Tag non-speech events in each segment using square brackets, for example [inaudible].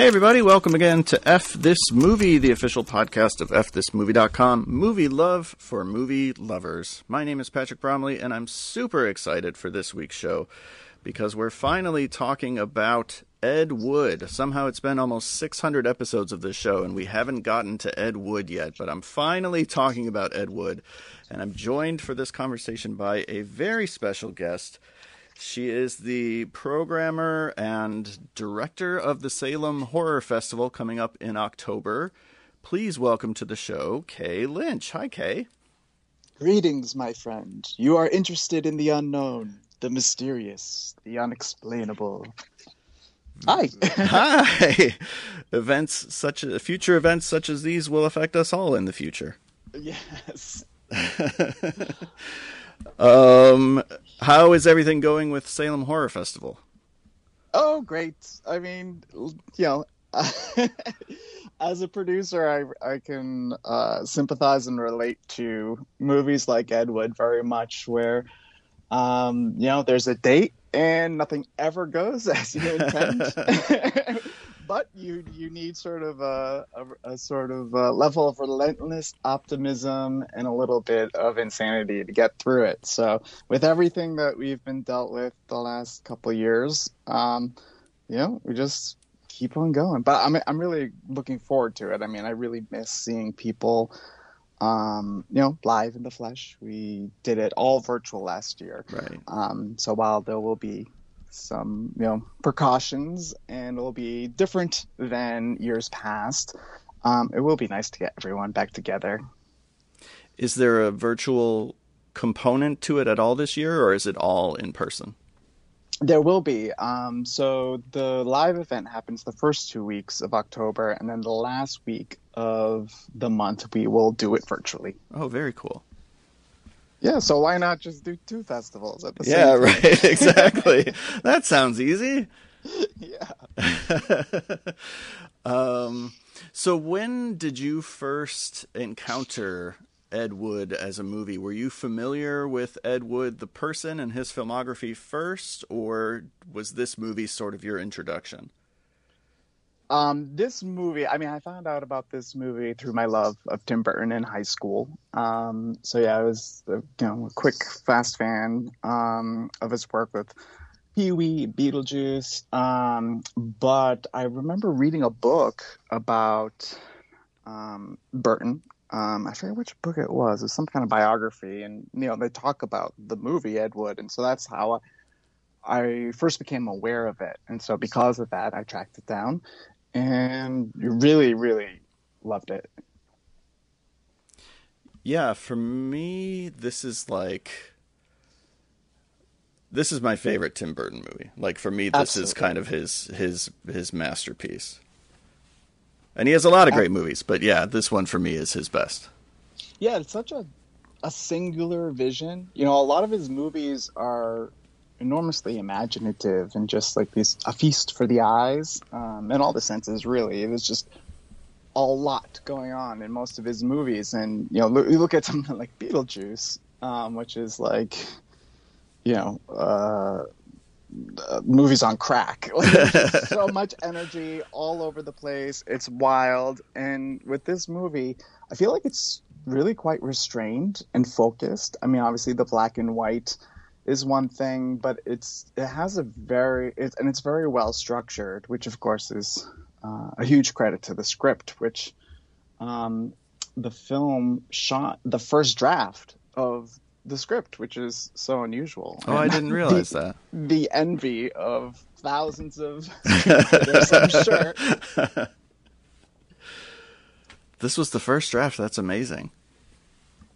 Hey, everybody, welcome again to F This Movie, the official podcast of FThisMovie.com. Movie love for movie lovers. My name is Patrick Bromley, and I'm super excited for this week's show because we're finally talking about Ed Wood. Somehow it's been almost 600 episodes of this show, and we haven't gotten to Ed Wood yet, but I'm finally talking about Ed Wood, and I'm joined for this conversation by a very special guest. She is the programmer and director of the Salem Horror Festival coming up in October. Please welcome to the show Kay Lynch. Hi, Kay. Greetings, my friend. You are interested in the unknown, the mysterious, the unexplainable. Hi. Hi. [laughs] Events such as future events such as these will affect us all in the future. Yes. [laughs] um, how is everything going with Salem Horror Festival? Oh, great. I mean, you know, [laughs] as a producer, I I can uh, sympathize and relate to movies like Ed Wood very much, where um, you know there's a date and nothing ever goes [laughs] as you intend. [laughs] but you you need sort of a, a, a sort of a level of relentless optimism and a little bit of insanity to get through it. So with everything that we've been dealt with the last couple years, um, you know, we just keep on going. But I'm I'm really looking forward to it. I mean, I really miss seeing people. Um, you know, live in the flesh. We did it all virtual last year. Right. Um, so while there will be some you know precautions and it will be different than years past. Um, it will be nice to get everyone back together. Is there a virtual component to it at all this year or is it all in person? There will be. Um, so the live event happens the first two weeks of october and then the last week of the month we will do it virtually. Oh very cool yeah, so why not just do two festivals at the yeah, same time? Yeah, right. [laughs] Exactly. that sounds easy. Yeah. [laughs] um, so when did you first encounter Ed Wood as a movie? Were you familiar with Ed Wood, the person, and his filmography first, or was this movie sort of your introduction? Um, this movie, I mean, I found out about this movie through my love of Tim Burton in high school. Um, so yeah, I was, you know, a quick, fast fan um, of his work with Pee Wee, Beetlejuice. Um, but I remember reading a book about um, Burton. Um, I forget which book it was. It was some kind of biography, and you know, they talk about the movie Ed Wood, and so that's how. I, I first became aware of it, and so because of that, I tracked it down and you really, really loved it. Yeah, for me, this is like this is my favorite Tim Burton movie. Like for me, this Absolutely. is kind of his his his masterpiece. And he has a lot of great movies, but yeah, this one for me is his best. Yeah, it's such a a singular vision. You know, a lot of his movies are enormously imaginative and just like this a feast for the eyes um, in all the senses. Really, it was just a lot going on in most of his movies. And you know, look, you look at something [laughs] like Beetlejuice, um, which is like, you know. Uh, uh, movies on crack. [laughs] so much energy all over the place. It's wild. And with this movie, I feel like it's really quite restrained and focused. I mean, obviously the black and white is one thing, but it's it has a very it, and it's very well structured, which of course is uh, a huge credit to the script, which um, the film shot the first draft of the script, which is so unusual. Oh, and I didn't realize the, that. The envy of thousands of [laughs] I'm sure. This was the first draft. That's amazing.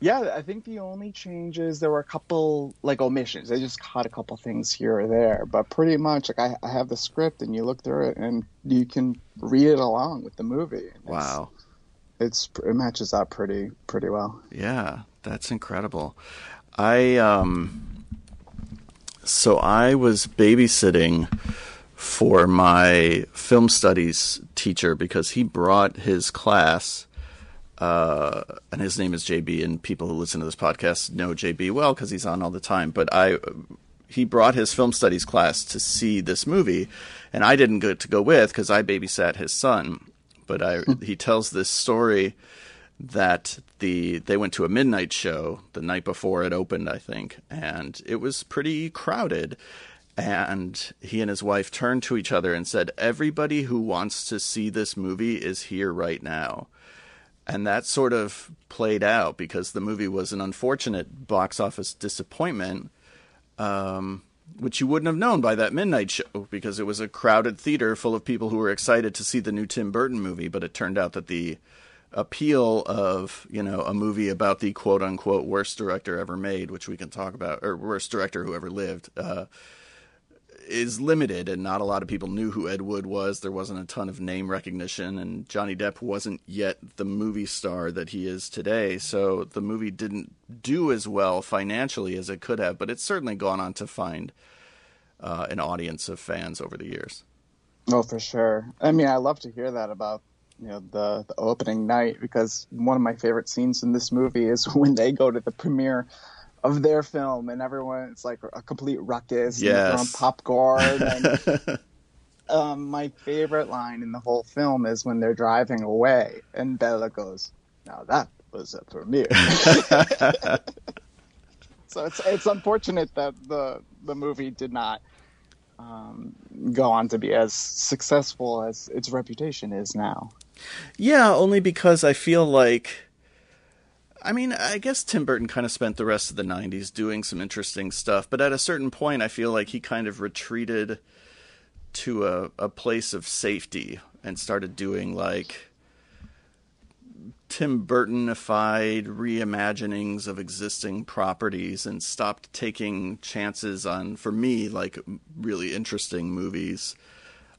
Yeah, I think the only changes there were a couple like omissions. They just caught a couple things here or there, but pretty much like I, I have the script and you look through it and you can read it along with the movie. Wow, it's, it's it matches up pretty pretty well. Yeah, that's incredible. I um, so I was babysitting for my film studies teacher because he brought his class uh, and his name is JB, and people who listen to this podcast know JB well because he's on all the time. But I he brought his film studies class to see this movie, and I didn't get to go with because I babysat his son. But I, he tells this story that the they went to a midnight show the night before it opened, I think, and it was pretty crowded. And he and his wife turned to each other and said, "Everybody who wants to see this movie is here right now." And that sort of played out because the movie was an unfortunate box office disappointment, um, which you wouldn't have known by that midnight show because it was a crowded theater full of people who were excited to see the new Tim Burton movie. But it turned out that the appeal of you know a movie about the quote unquote worst director ever made, which we can talk about, or worst director who ever lived, uh, is limited, and not a lot of people knew who Ed Wood was. There wasn't a ton of name recognition, and Johnny Depp wasn't yet the movie star that he is today. So the movie didn't do as well financially as it could have, but it's certainly gone on to find uh, an audience of fans over the years. Oh, for sure. I mean, I love to hear that about you know the the opening night because one of my favorite scenes in this movie is [laughs] when they go to the premiere of their film and everyone it's like a complete ruckus yes. and popcorn [laughs] and um, my favorite line in the whole film is when they're driving away and Bela goes now that was a premiere [laughs] so it's it's unfortunate that the the movie did not um, go on to be as successful as its reputation is now yeah, only because I feel like. I mean, I guess Tim Burton kind of spent the rest of the 90s doing some interesting stuff, but at a certain point, I feel like he kind of retreated to a, a place of safety and started doing like Tim Burtonified reimaginings of existing properties and stopped taking chances on, for me, like really interesting movies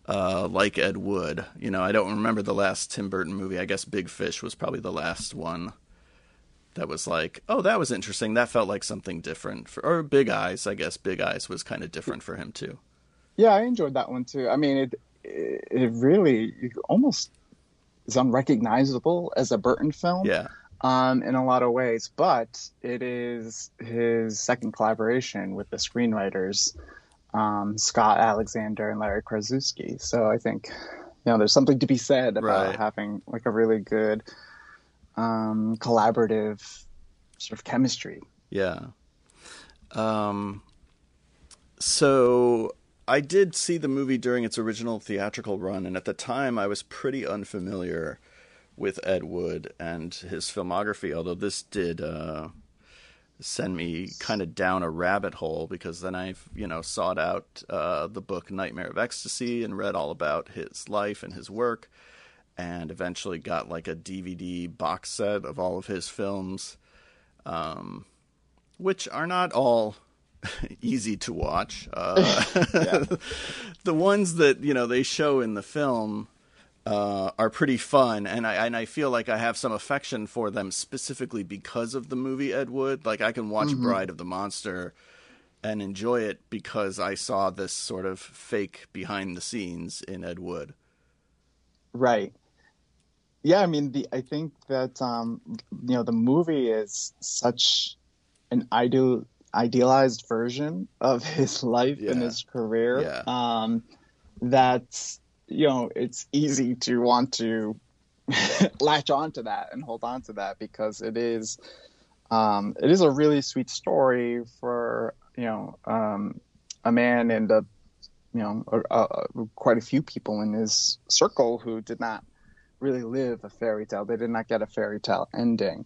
uh, like Ed Wood. You know, I don't remember the last Tim Burton movie. I guess Big Fish was probably the last one that was like, oh, that was interesting. That felt like something different. For, or Big Eyes, I guess Big Eyes was kind of different for him too. Yeah, I enjoyed that one too. I mean, it it really almost is unrecognizable as a Burton film. Yeah. Um, in a lot of ways, but it is his second collaboration with the screenwriters um, Scott Alexander and Larry Karaszewski. So I think you know there's something to be said about Right. having like a really good um, collaborative sort of chemistry. Yeah. Um, so I did see the movie during its original theatrical run, and at the time I was pretty unfamiliar with Ed Wood and his filmography, although this did uh, send me kind of down a rabbit hole because then I, you know, sought out uh, the book Nightmare of Ecstasy and read all about his life and his work, and eventually got like a DVD box set of all of his films, um, which are not all [laughs] easy to watch. Uh, [laughs] [laughs] the ones that you know they show in the film uh, are pretty fun, and I and I feel like I have some affection for them specifically because of the movie Ed Wood. Like I can watch Bride of the Monster and enjoy it because I saw this sort of fake behind the scenes in Ed Wood. Right. Yeah, I mean, the I think that um, you know the movie is such an ideal idealized version of [laughs] his life and his career Yeah. um, that you know it's easy to want to [laughs] latch on to that and hold on to that because it is um, it is a really sweet story for you know um, a man and a you know a, a, quite a few people in his circle who did not really live a fairy tale. They did not get a fairy tale ending.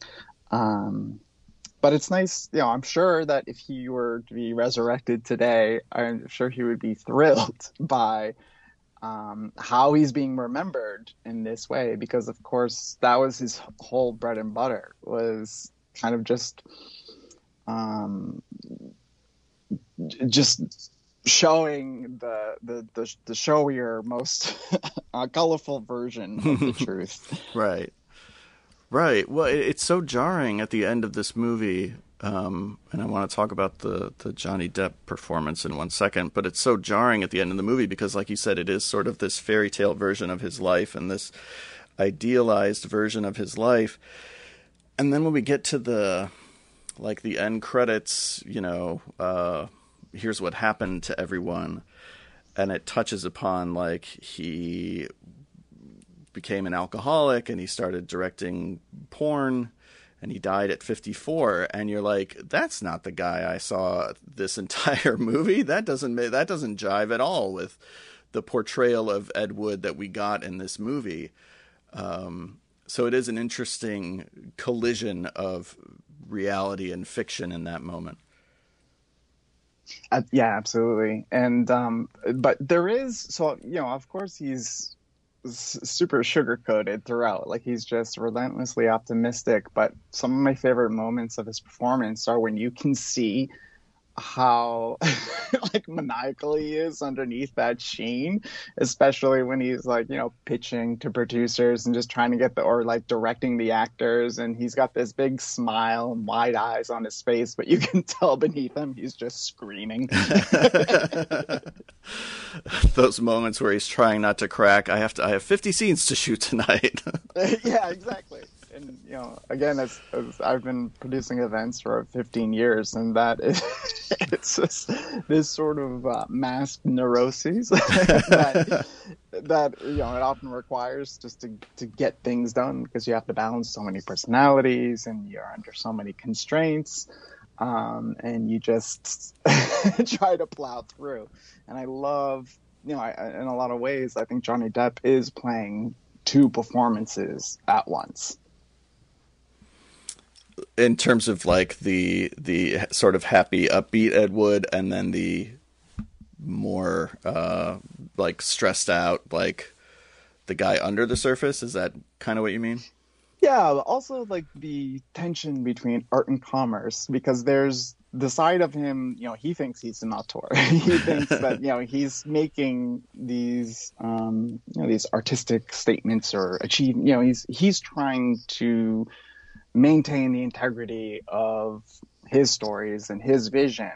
Um, but it's nice, you know, I'm sure that if he were to be resurrected today, I'm sure he would be thrilled [laughs] by um, how he's being remembered in this way, because of course that was his whole bread and butter was kind of just, um, just showing the the the, the showier, most [laughs] uh, colorful version of the [laughs] truth. Right. Right. Well, it, it's so jarring at the end of this movie, um, and I want to talk about the the Johnny Depp performance in one second. But it's so jarring at the end of the movie because, like you said, it is sort of this fairy tale version of his life and this idealized version of his life. And then when we get to the like the end credits, you know, uh, here's what happened to everyone, and it touches upon like he became an alcoholic and he started directing porn and he died at 54 and you're like that's not the guy I saw this [laughs] entire movie. That doesn't that doesn't jive at all with the portrayal of Ed Wood that we got in this movie. Um, so it is an interesting collision of reality and fiction in that moment uh, yeah, absolutely. And um, but there is so you know, of course, he's super sugar coated throughout. Like he's just relentlessly optimistic. But some of my favorite moments of his performance are when you can see how [laughs] like maniacal he is underneath that sheen, especially when he's like, you know, pitching to producers and just trying to get the or like directing the actors and he's got this big smile and wide eyes on his face, but you [laughs] can tell beneath him he's just screaming. [laughs] Those moments where he's trying not to crack, I have to I have 50 scenes to shoot tonight. yeah, exactly and you know, again, as, as, I've been producing events for 15 years, and that is, [laughs] it's just this sort of uh, masked neuroses [laughs] that, that you know it often requires just to to get things done because you have to balance so many personalities and you're under so many constraints. Um, and you just [laughs] try to plow through. And I love, you know, I, in a lot of ways, I think Johnny Depp is playing two performances at once in terms of like the the sort of happy upbeat Ed Wood and then the more uh like stressed out like the guy under the surface. Is that kind of what you mean? Yeah also like the tension between art and commerce because there's the side of him you know he thinks he's an auteur. [laughs] He thinks that you know he's making these um you know these artistic statements or achieve you know he's he's trying to maintain the integrity of his stories and his vision.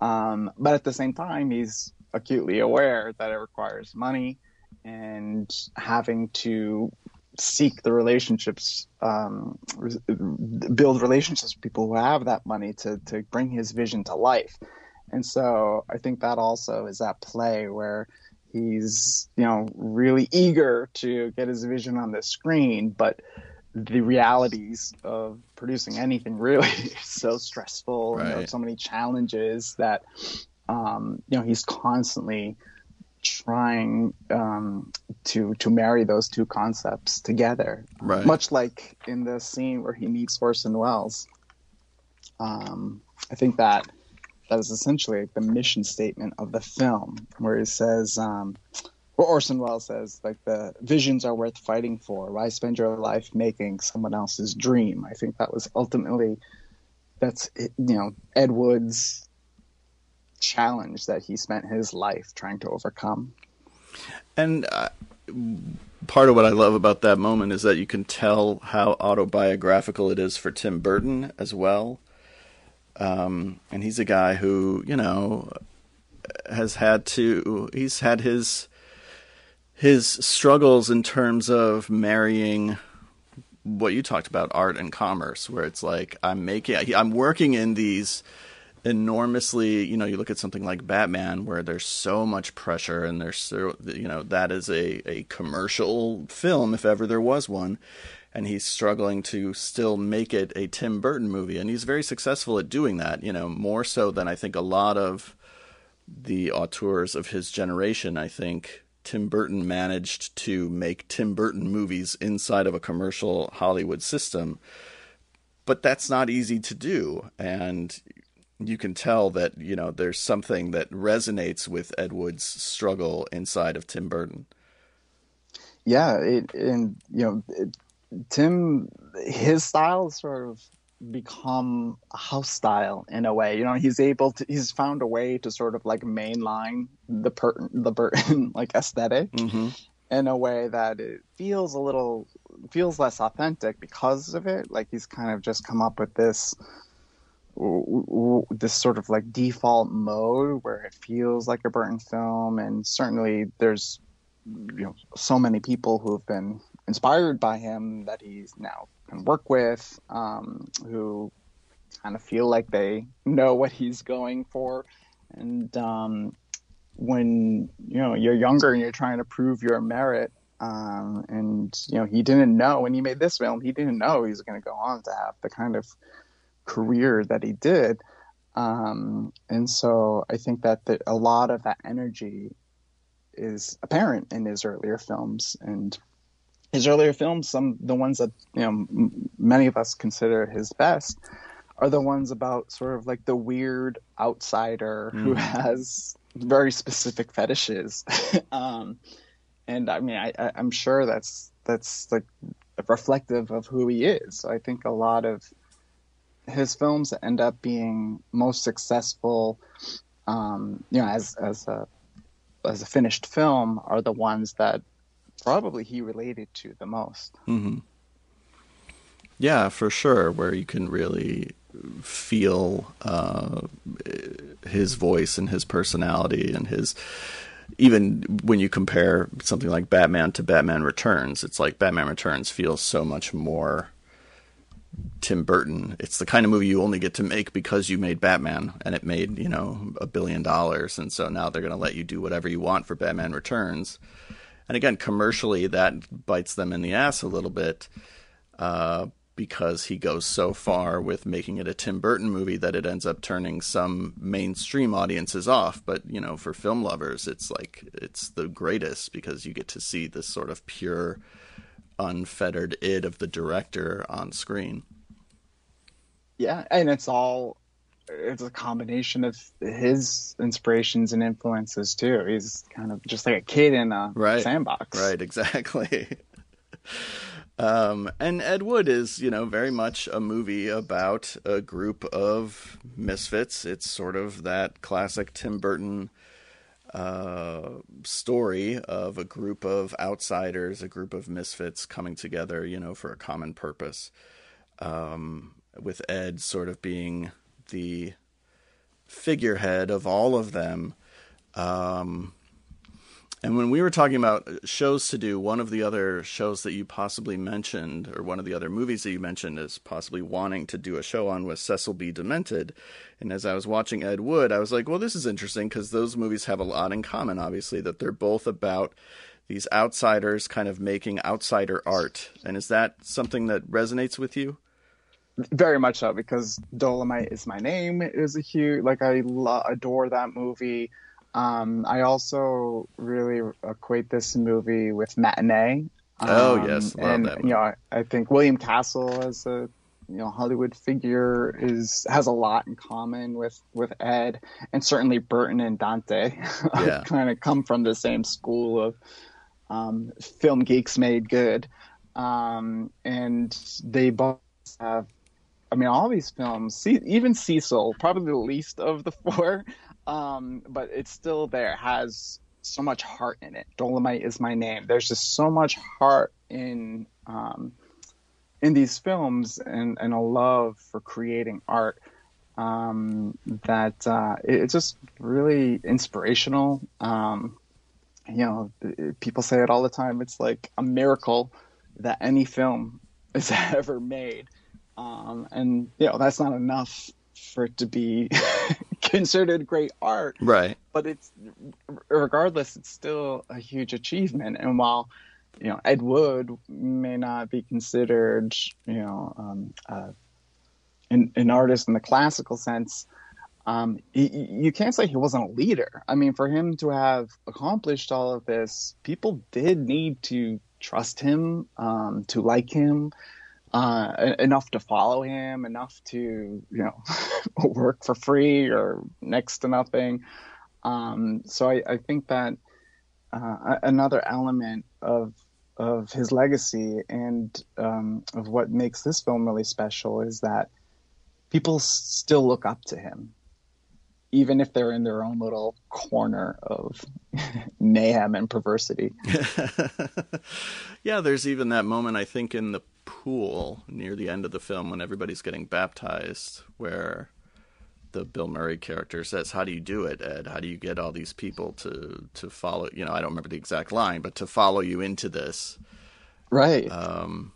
Um, but at the same time, he's acutely aware that it requires money and having to seek the relationships, um, build relationships with people who have that money to, to bring his vision to life. And so I think that also is at play where he's, you know, really eager to get his vision on the screen, but the realities of producing anything really [laughs] is so stressful right. and there are so many challenges that um, you know he's constantly trying um, to to marry those two concepts together right. much like in the scene where he meets Orson Welles um, I think that that is essentially the mission statement of the film where he says um, or Orson Welles says, like the visions are worth fighting for. Why spend your life making someone else's dream? I think that was ultimately that's you know Ed Wood's challenge that he spent his life trying to overcome. And uh, part of what I love about that moment is that you can tell how autobiographical it is for Tim Burton as well. Um, and he's a guy who, you know, has had to, he's had his his struggles in terms of marrying what you talked about art and commerce where it's like i'm making i'm working in these enormously you know you look at something like batman where there's so much pressure and there's so you know that is a, a commercial film if ever there was one and he's struggling to still make it a tim burton movie and he's very successful at doing that you know more so than i think a lot of the auteurs of his generation i think Tim Burton managed to make Tim Burton movies inside of a commercial Hollywood system. But that's not easy to do. And you can tell that, you know, there's something that resonates with Ed Wood's struggle inside of Tim Burton. Yeah. It, and, you know, it, Tim, his style sort of become a house style in a way. You know, he's able to he's found a way to sort of like mainline the per the Burton [laughs] like esthetic mm-hmm. in a way that it feels a little feels less authentic because of it. Like he's kind of just come up with this this sort of like default mode where it feels like a Burton film, and certainly there's you know so many people who have been inspired by him that he's now can work with, um, who kind of feel like they know what he's going for. and um, when you know you're younger and you're trying to prove your merit, um, and you know he didn't know when he made this film, he didn't know he was going to go on to have the kind of career that he did. Um, and so I think that the, a lot of that energy is apparent in his earlier films and his earlier films, some the ones that you know m- many of us consider his best, are the ones about sort of like the weird outsider mm. who has very specific fetishes. [laughs] um, and I mean, I, I'm sure that's that's like reflective of who he is. So I think a lot of his films end up being most successful, um, you know, as as a as a finished film, are the ones that probably he related to the most. Mm-hmm. Yeah, for sure, where you can really feel uh, his voice and his personality and his even when you compare something like Batman to Batman Returns, it's like Batman Returns feels so much more Tim Burton. It's the kind of movie you only get to make because you made Batman and it made, you know, a billion dollars. And so now they're going to let you do whatever you want for Batman Returns. And again, commercially, that bites them in the ass a little bit uh, because he goes so far with making it a Tim Burton movie that it ends up turning some mainstream audiences off. But, you know, for film lovers, it's like, it's the greatest because you get to see this sort of pure unfettered id of the director on screen. Yeah, and it's all it's a combination of his inspirations and influences too. He's kind of just like a kid in a right. sandbox. Right, exactly. [laughs] um, and Ed Wood is, you know, very much a movie about a group of misfits. It's sort of that classic Tim Burton uh, story of a group of outsiders, a group of misfits coming together, you know, for a common purpose. Um, with Ed sort of being the figurehead of all of them. Um, and when we were talking about shows to do, one of the other shows that you possibly mentioned, or one of the other movies that you mentioned, is possibly wanting to do a show on was Cecil B. Demented. And as I was watching Ed Wood, I was like, well, this is interesting because those movies have a lot in common, obviously, that they're both about these outsiders kind of making outsider art. And is that something that resonates with you? Very much so, because Dolomite is my name is a huge, like, I lo- adore that movie. Um, I also really equate this movie with Matinee. Oh um, yes, Love and that you know, I, I, think William Castle as a you know Hollywood figure is has a lot in common with with Ed, and certainly Burton and Dante [laughs] yeah. [laughs] kind of come from the same school of um, film geeks made good, um, and they both have. I mean, all these films, even Cecil, probably the least of the [laughs] four, um, but it's still there. Has so much heart in it. Dolomite is my name. There's just so much heart in um, in these films and, and a love for creating art um, that uh, it, it's just really inspirational. Um, you know, people say it all the time. It's like a miracle that any film [laughs] is ever made. Um, and you know that's not enough for it to be [laughs] considered great art. Right. But it's regardless, it's still a huge achievement. And while you know Ed Wood may not be considered you know um, uh, an, an artist in the classical sense. Um, he, you can't say he wasn't a leader. I mean, for him to have accomplished all of this, people did need to trust him, um, to like him, uh, enough to follow him, enough to you know [laughs] work for free or next to nothing. Um, so I, I, think that uh, another element of of his legacy and um, of what makes this film really special is that people still look up to him, even if they're in their own little corner of [laughs] mayhem and perversity. [laughs] yeah, there's even that moment I think in the pool near the end of the film when everybody's getting baptized, where the Bill Murray character says, "How do you do it, Ed? How do you get all these people to to follow? You know, I don't remember the exact line, but to follow you into this, right?" Um,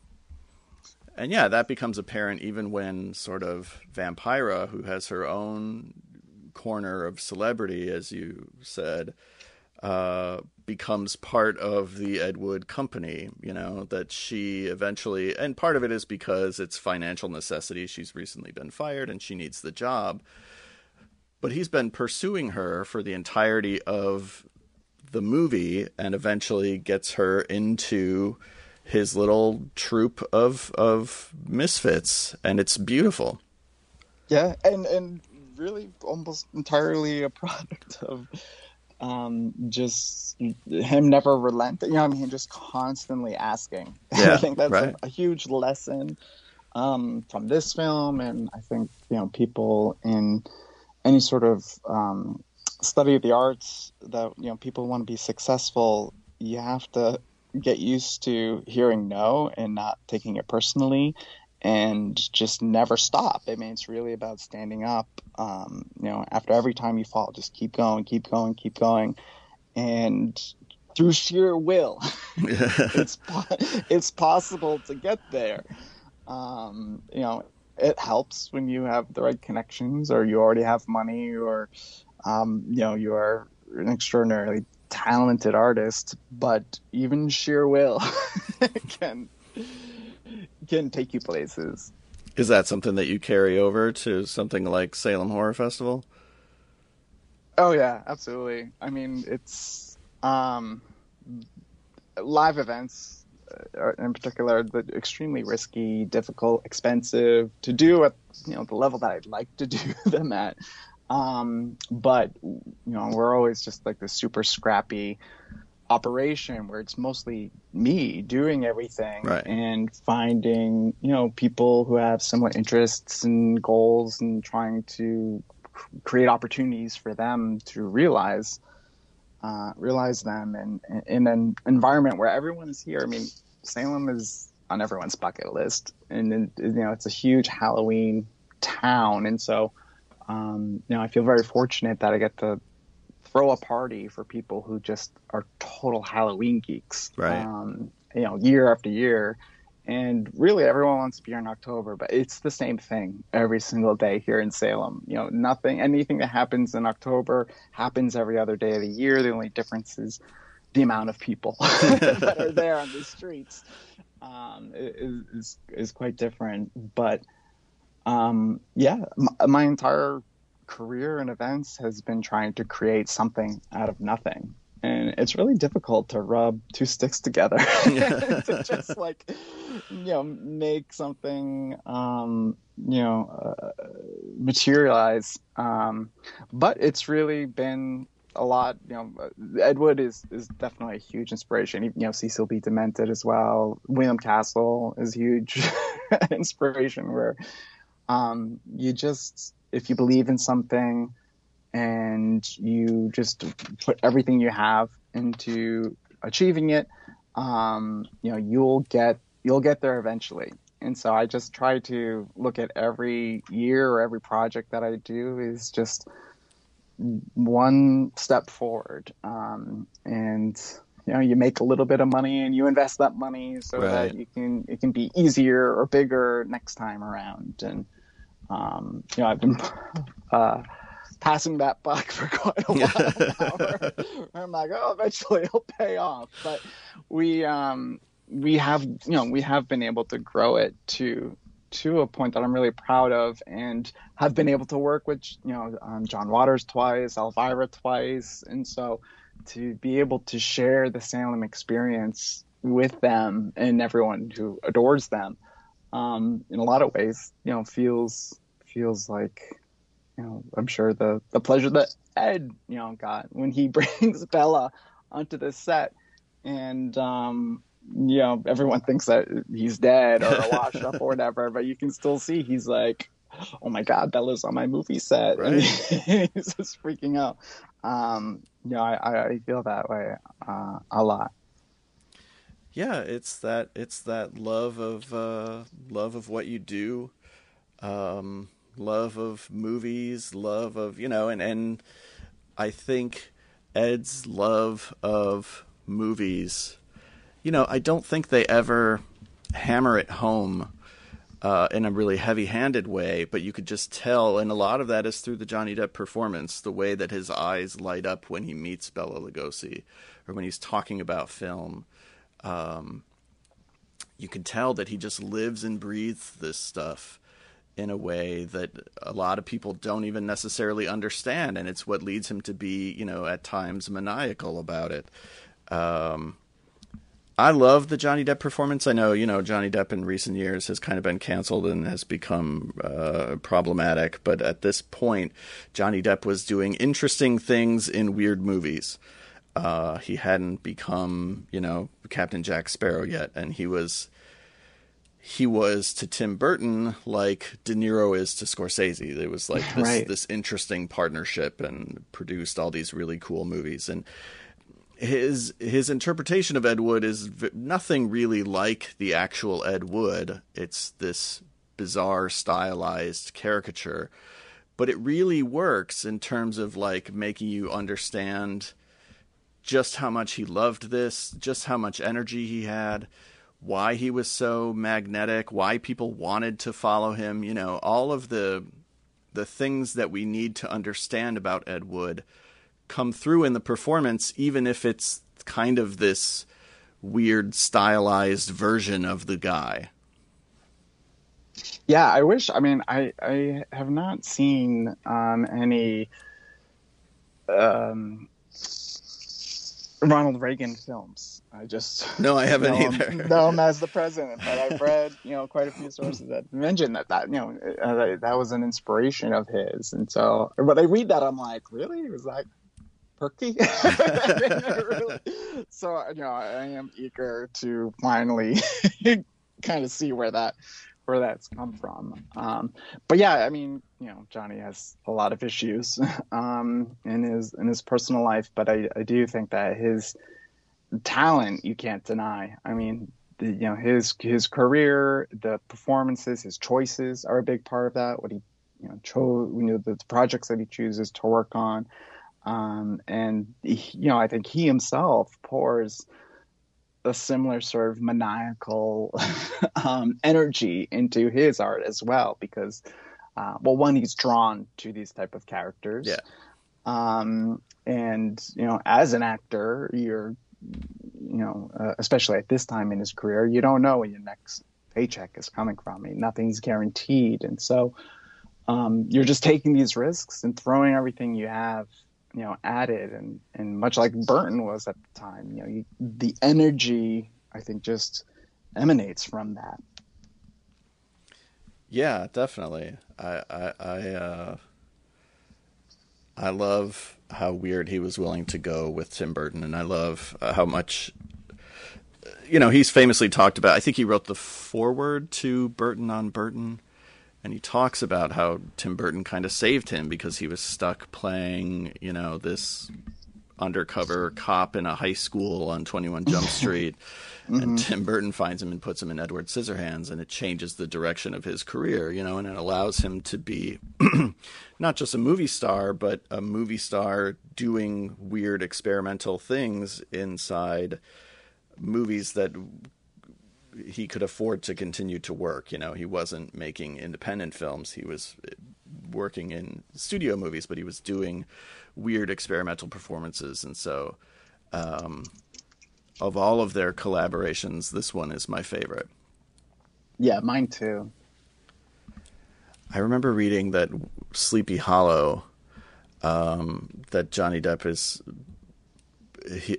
and yeah, that becomes apparent even when sort of Vampira, who has her own corner of celebrity, as you said, uh, becomes part of the Ed Wood company. You know that she eventually, and part of it is because it's financial necessity. She's recently been fired and she needs the job. But he's been pursuing her for the entirety of the movie, and eventually gets her into his little troop of of misfits, and it's beautiful. Yeah, and and really almost entirely a product of um, just him never relenting. You know, I mean, just constantly asking. [laughs] Yeah, I think that's right. a, a, huge lesson um, from this film, and I think you know people in any sort of um, study of the arts that you know people want to be successful. You have to get used to hearing no and not taking it personally and just never stop. I mean, it's really about standing up. Um, you know, after every time you fall, just keep going, keep going, keep going, and through sheer will, [laughs] it's it's possible to get there. Um, you know, it helps when you have the right connections, or you already have money, or um, you know, you are an extraordinarily talented artist. But even sheer will [laughs] can [laughs] can take you places. Is that something that you carry over to something like Salem Horror Festival? Oh yeah, absolutely. I mean, it's um, live events uh, in particular, the extremely risky, difficult, expensive to do at you know the level that I'd like to [laughs] do them at. Um, but you know, we're always just like this super scrappy operation where it's mostly me doing everything right. and finding you know people who have similar interests and goals and trying to create opportunities for them to realize uh, realize them and in an environment where everyone is here. I mean, Salem is on everyone's bucket list, and you know it's a huge Halloween town, and so um, you know I feel very fortunate that I get to throw a party for people who just are total Halloween geeks. Right. Um, you know, year after year. And really, everyone wants to be here in October, but it's the same thing every single day here in Salem. You know, nothing, anything that happens in October happens every other day of the year. The only difference is the amount of people [laughs] that are there on the streets um, is, is, is quite different. But um, yeah, my, my entire career in events has been trying to create something out of nothing. And it's really difficult to rub two sticks together [laughs] [laughs] to just like, you know, make something, um, you know, uh, materialize. Um, but it's really been a lot. You know, Ed Wood is is definitely a huge inspiration. You know, Cecil B. Demented as well. William Castle is huge [laughs] inspiration. Where um, you just if you believe in something and you just put everything you have into achieving it, um, you know, you'll get you'll get there eventually. And so I just try to look at every year or every project that I do is just one step forward. Um, and you know, you make a little bit of money and you invest that money so right. that you can it can be easier or bigger next time around. And um, you know, I've been [laughs] uh, passing that buck for quite a while [laughs] now. I'm like, oh, eventually it'll pay off. But we um, we have you know we have been able to grow it to to a point that I'm really proud of, and have been able to work with you know um, John Waters twice, Elvira twice, and so to be able to share the Salem experience with them and everyone who adores them. Um, in a lot of ways, you know, feels feels like, you know, I'm sure the the pleasure that Ed, you know, got when he [laughs] brings Bela onto the set, and um, you know, everyone thinks that he's dead or [laughs] washed up or whatever, but you can still see he's like, oh my god, Bela's on my movie set, [laughs] right. and he's just freaking out. Um, you know, I, I feel that way uh, a lot yeah it's that it's that love of uh, love of what you do um, love of movies love of you know and and i think ed's love of movies you know i don't think they ever hammer it home uh, in a really heavy-handed way, but you could just tell, and a lot of that is through the Johnny Depp performance, the way that his eyes light up when he meets Bela Lugosi, or when he's talking about film. Um, you can tell that he just lives and breathes this stuff in a way that a lot of people don't even necessarily understand, and it's what leads him to be, you know, at times maniacal about it. Um, I love the Johnny Depp performance. I know, you know, Johnny Depp in recent years has kind of been canceled and has become uh, problematic. But at this point, Johnny Depp was doing interesting things in weird movies. Uh, he hadn't become, you know, Captain Jack Sparrow yet, and he was he was to Tim Burton like De Niro is to Scorsese. It was like this, right. this interesting partnership and produced all these really cool movies. And his his interpretation of Ed Wood is nothing really like the actual Ed Wood. It's this bizarre stylized caricature, but it really works in terms of like making you understand just how much he loved this, just how much energy he had, why he was so magnetic, why people wanted to follow him, you know, all of the the things that we need to understand about Ed Wood come through in the performance, even if it's kind of this weird stylized version of the guy. Yeah, I wish. I mean, I I have not seen um, any um, Ronald Reagan films. I just no, I haven't [laughs] know either. Him, know him as the [laughs] president, but I've read you know quite a few sources that mention that that you know uh, that was an inspiration of his, and so when I read that, I'm like, really? Was that perky. really, [laughs] so you know, I am eager to finally kind of see where that where that's come from. Um, but yeah, I mean, you know, Johnny has a lot of issues [laughs] um, in his in his personal life, but I, I do think that his talent you can't deny. I mean, the, you know, his his career, the performances, his choices are a big part of that. What he you know chose, you know, the, the projects that he chooses to work on. Um, and he, you know, I think he himself pours a similar sort of maniacal [laughs] um, energy into his art as well, because, uh, well, one, he's drawn to these type of characters. Yeah. Um, and you know, as an actor, you're, you know, uh, especially at this time in his career, you don't know where your next paycheck is coming from. I mean, nothing's guaranteed, and so um, you're just taking these risks and throwing everything you have you know added and and much like Burton was at the time you know you, the energy I think just emanates from that. Yeah definitely. I I I, uh, I love how weird he was willing to go with Tim Burton and I love uh, how much you know he's famously talked about I think he wrote the foreword to Burton on Burton and he talks about how Tim Burton kind of saved him because he was stuck playing, you know, this undercover cop in a high school on 21 Jump [laughs] Street. mm-hmm. And Tim Burton finds him and puts him in Edward Scissorhands, and it changes the direction of his career, you know, and it allows him to be [clears throat] not just a movie star, but a movie star doing weird experimental things inside movies that he could afford to continue to work. You know, he wasn't making independent films. He was working in studio movies, but he was doing weird experimental performances. And so, um, of all of their collaborations, this one is my favorite. Yeah, mine too. I remember reading that Sleepy Hollow, um, that Johnny Depp is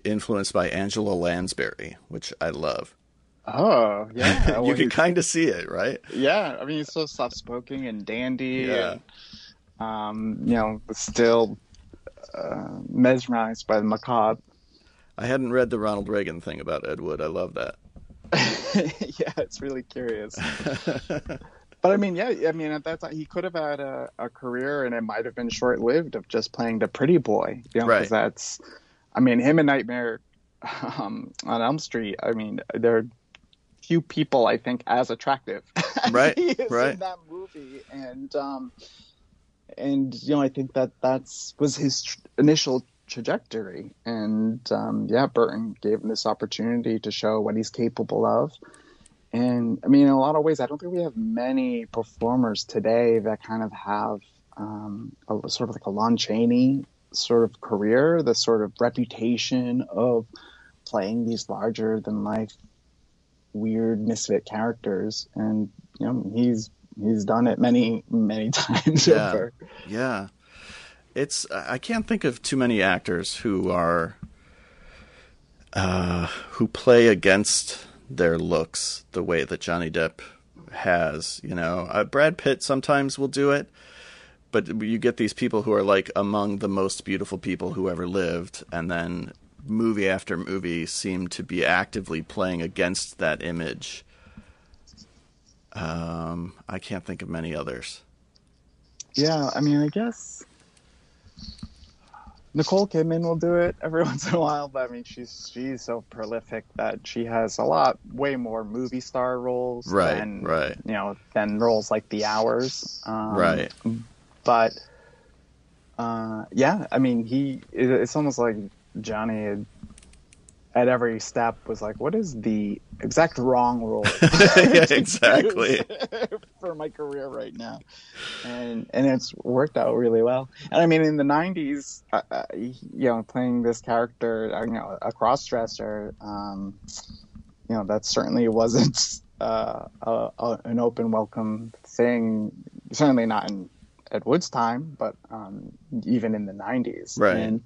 influenced by Angela Lansbury, which I love. Oh, yeah. [laughs] you can kind of see it, right? Yeah. I mean, he's so soft spoken and dandy. Yeah. And, um, you know, still uh, mesmerized by the macabre. I hadn't read the Ronald Reagan thing about Ed Wood. I love that. [laughs] yeah, it's really curious. [laughs] but I mean, yeah, I mean, at that time, he could have had a, a career and it might have been short lived of just playing the pretty boy. You know, right. that's, I mean, him and Nightmare um, on Elm Street, I mean, they're few people I think as attractive. [laughs] Right he is right. in that movie and um and you know I think that that's was his tr- initial trajectory. And um yeah Burton gave him this opportunity to show what he's capable of. And I mean, in a lot of ways, I don't think we have many performers today that kind of have um, a, sort of like a Lon Chaney sort of career, the sort of reputation of playing these larger than life weird misfit characters. And you know, he's he's done it many many [laughs] times Yeah. over. Yeah. It's I can't think of too many actors who are uh who play against their looks the way that Johnny Depp has, you know. Uh, Brad Pitt sometimes will do it, but you get these people who are like among the most beautiful people who ever lived and then movie after movie seem to be actively playing against that image. Um I can't think of many others. Yeah, I mean, I guess Nicole Kidman will do it every [laughs] once in a while, but I mean, she's she's so prolific that she has a lot, way more movie star roles, Right, than, right. you know, than roles like The Hours, um, Right. But uh, yeah, I mean, he it's almost like Johnny had, at every step was like, "What is the exact wrong role?" [laughs] Yeah, exactly. [laughs] for my career right now, and and it's worked out really well. And I mean, in the '90s, uh, uh, you know, playing this character, uh, you know, a cross dresser, um, you know, that certainly wasn't [laughs] uh, a, a, an open, welcome thing. Certainly not in Ed Wood's time, but um, even in the '90s. Right. And,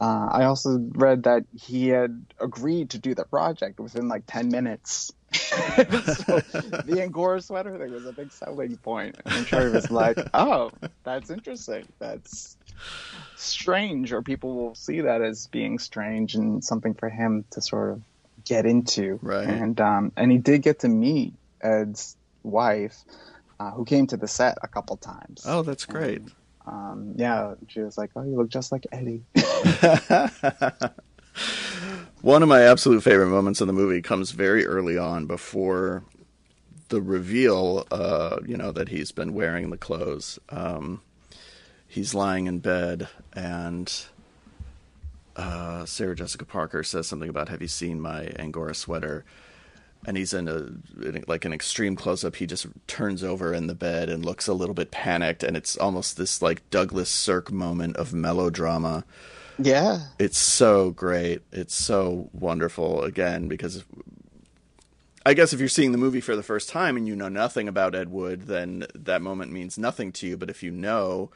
uh, I also read that he had agreed to do the project within like 10 minutes. [laughs] so the Angora sweater thing was a big selling point. And I'm sure he was like, [laughs] oh, that's interesting. That's strange, or people will see that as being strange and something for him to sort of get into. Right. And, um, and he did get to meet Ed's wife, uh, who came to the set a couple times. Oh, that's great. Um, yeah, she was like, oh, you look just like Eddie. [laughs] One of my absolute favorite moments in the movie comes very early on before the reveal, uh, you know, that he's been wearing the clothes. Um, he's lying in bed and uh, Sarah Jessica Parker says something about, have you seen my Angora sweater? And he's in a in like an extreme close up. He just turns over in the bed and looks a little bit panicked, and it's almost this like Douglas Sirk moment of melodrama Yeah. it's so great. It's so wonderful again because I guess if you're seeing the movie for the first time and you know nothing about Ed Wood, then that moment means nothing to you. But if you know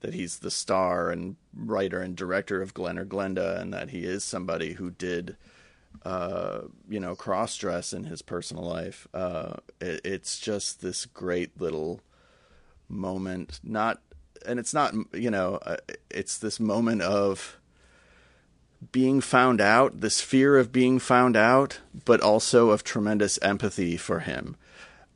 that he's the star and writer and director of Glen or Glenda and that he is somebody who did uh, you know, cross dress in his personal life, uh, it, it's just this great little moment. Not, and it's not, you know, uh, it's this moment of being found out, this fear of being found out, but also of tremendous empathy for him,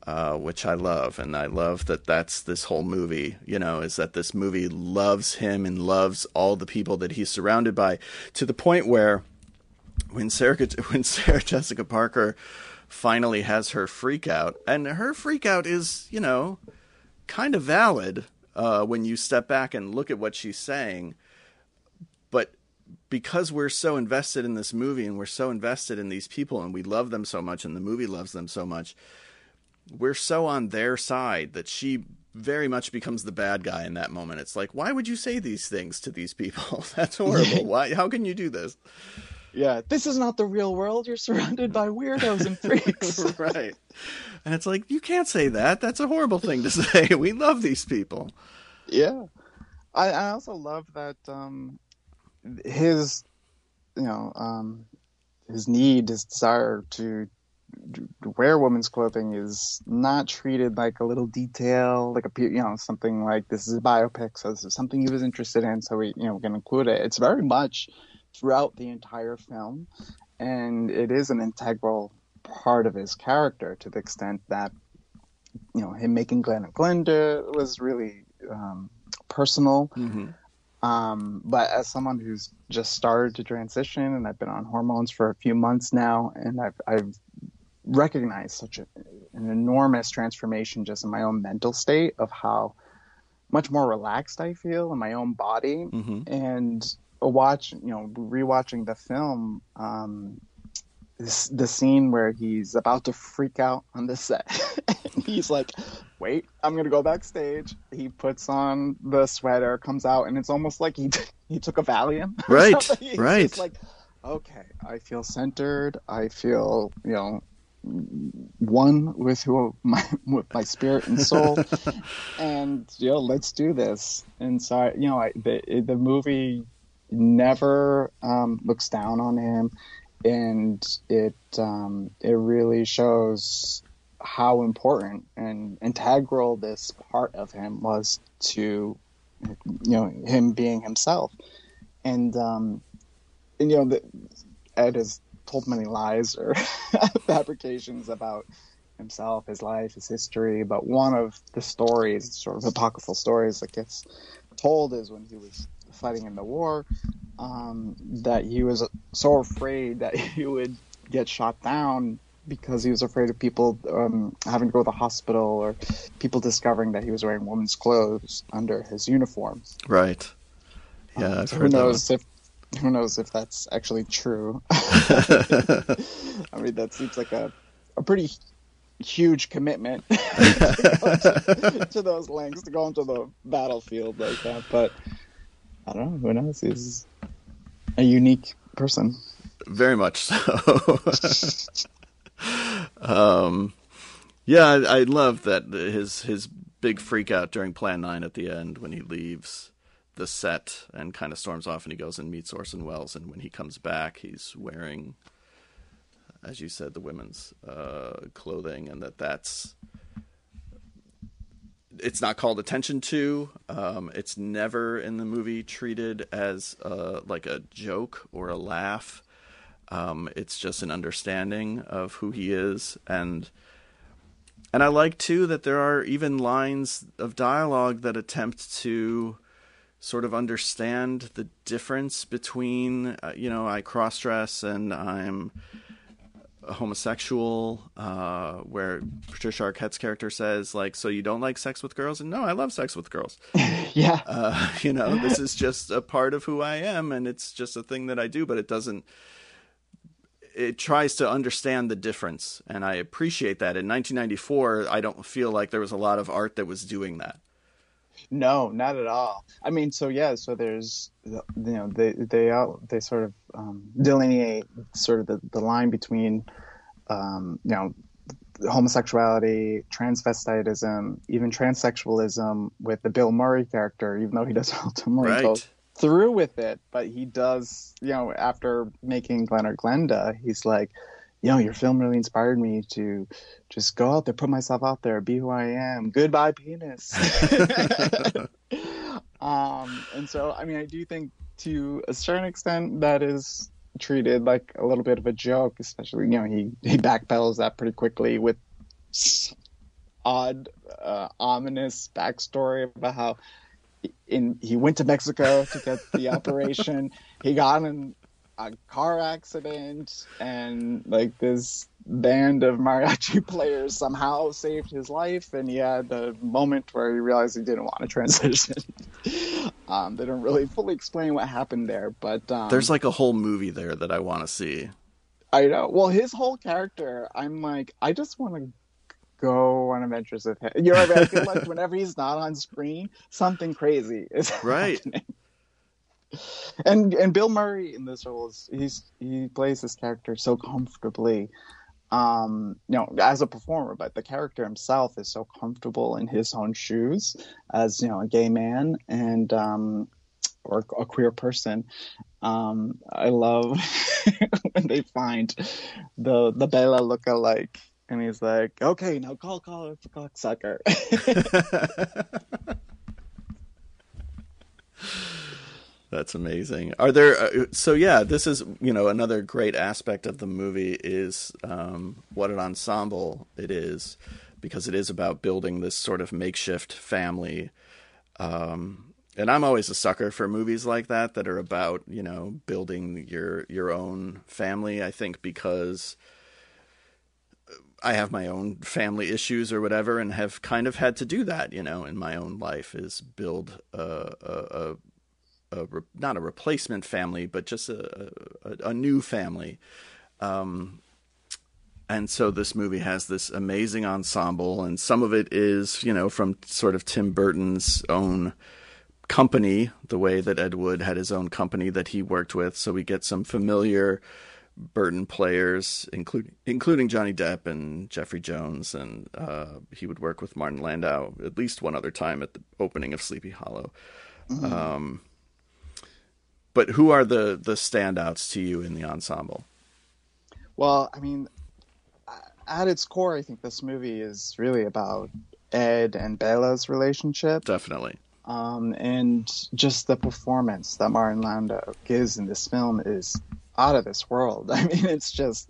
uh, which I love. And I love that that's this whole movie, you know, is that this movie loves him and loves all the people that he's surrounded by to the point where when Sarah, [laughs] when Sarah Jessica Parker finally has her freak out, and her freak out is, you know, kind of valid uh, when you step back and look at what she's saying. But because we're so invested in this movie and we're so invested in these people and we love them so much and the movie loves them so much, we're so on their side that she very much becomes the bad guy in that moment. It's like, why would you say these things to these people? [laughs] That's horrible. why? How can you do this? Yeah. This is not the real world. You're surrounded by weirdos and freaks. [laughs] right. And it's like, you can't say that. That's a horrible thing to [laughs] say. We love these people. yeah. I, I also love that um, his, you know, um, his need, his desire to to wear women's clothing is not treated like a little detail, like a you know something like this is a biopic, so this is something he was interested in, so we you know we can include it. It's very much throughout the entire film, and it is an integral part of his character to the extent that you know him making Glen and Glenda was really um, personal. Mm-hmm. Um, but as someone who's just started to transition and I've been on hormones for a few months now, and I've, I've recognized such a, an enormous transformation just in my own mental state of how much more relaxed I feel in my own body. Mm-hmm. And watch, you know, rewatching the film, um, this, the scene where he's about to freak out on the set. [laughs] he's like, "Wait, I'm gonna go backstage." He puts on the sweater, comes out, and it's almost like he [laughs] he took a Valium. [laughs] Right, right. like, okay, I feel centered. I feel you know one with who my with my spirit and soul, and you know, let's do this. And so, you know, I, the the movie never um, looks down on him, and it um, it really shows how important and integral this part of him was to you know him being himself, and um, and you know Ed has told many lies or [laughs] fabrications about himself, his life, his history. But one of the stories, sort of apocryphal stories that gets told, is when he was fighting in the war, um, that he was so afraid that [laughs] he would get shot down because he was afraid of people um, having to go to the hospital or people discovering that he was wearing women's clothes under his uniform. Right. Yeah, um, I've so heard who knows if who knows if that's actually true. [laughs] [laughs] I mean, that seems like a a pretty huge commitment to, to those lengths to go into the battlefield like that. But I don't know. Who knows? He's a unique person. Very much so. um, yeah, I, I love that his his big freak out during Plan Nine at the end when he leaves the set and kind of storms off and he goes and meets Orson Welles and when he comes back he's wearing as you said the women's uh, clothing and that that's it's not called attention to. Um, it's never in the movie treated as uh, like a joke or a laugh. Um, it's just an understanding of who he is. And and I like too that there are even lines of dialogue that attempt to sort of understand the difference between uh, you know I cross dress and I'm a homosexual uh, where Patricia Arquette's character says like so you don't like sex with girls? And no I love sex with girls. [laughs] Yeah. Uh, [laughs] you know this is just a part of who I am and it's just a thing that I do but it doesn't it tries to understand the difference and I appreciate that. In 1994 I don't feel like there was a lot of art that was doing that No, not at all. I mean, so yeah, so there's, you know, they they out they sort of um, delineate sort of the, the line between, um, you know, homosexuality, transvestitism, even transsexualism with the Bill Murray character, even though he doesn't [laughs] ultimately right go through with it, but he does, you know, after making Glen or Glenda, he's like, you know, your film really inspired me to just go out there, put myself out there, be who I am. Goodbye, penis. [laughs] [laughs] um, and so, I mean, I do think to a certain extent that is treated like a little bit of a joke, especially, you know, he, he backpedals that pretty quickly with odd, uh, ominous backstory about how in he went to Mexico to get the operation. He got in a car accident, and like this band of mariachi [laughs] players somehow saved his life, and he had a moment where he realized he didn't want to transition. [laughs] um, they don't really fully explain what happened there, but um, there's like a whole movie there that I want to see I know. Well, his whole character, I'm like, I just want to go on adventures with him. You know, what I, mean? I feel like [laughs] whenever he's not on screen, something crazy is Right. happening. And and Bill Murray in this role is he's he plays this character so comfortably, um, you know, as a performer, but the character himself is so comfortable in his own shoes as you know a gay man and um, or a queer person. Um, I love [laughs] when they find the the Bela lookalike, and he's like, "Okay, now call call a cocksucker." [laughs] [laughs] That's amazing. Are there uh, so yeah, this is, you know, another great aspect of the movie is um, what an ensemble it is because it is about building this sort of makeshift family. Um, and I'm always a sucker for movies like that that are about, you know, building your your own family, I think because I have my own family issues or whatever, and have kind of had to do that, you know, in my own life is build a, a, a, a not a replacement family, but just a, a, a new family. Um, and so this movie has this amazing ensemble, and some of it is, you know, from sort of Tim Burton's own company, the way that Ed Wood had his own company that he worked with. So we get some familiar Burton players, including including Johnny Depp and Jeffrey Jones, and uh, he would work with Martin Landau at least one other time at the opening of Sleepy Hollow. Mm-hmm. Um, but who are the the standouts to you in the ensemble? Well, I mean, at its core, I think this movie is really about Ed and Bela's relationship. Definitely. Um, and just the performance that Martin Landau gives in this film is out of this world. [laughs] I mean, it's just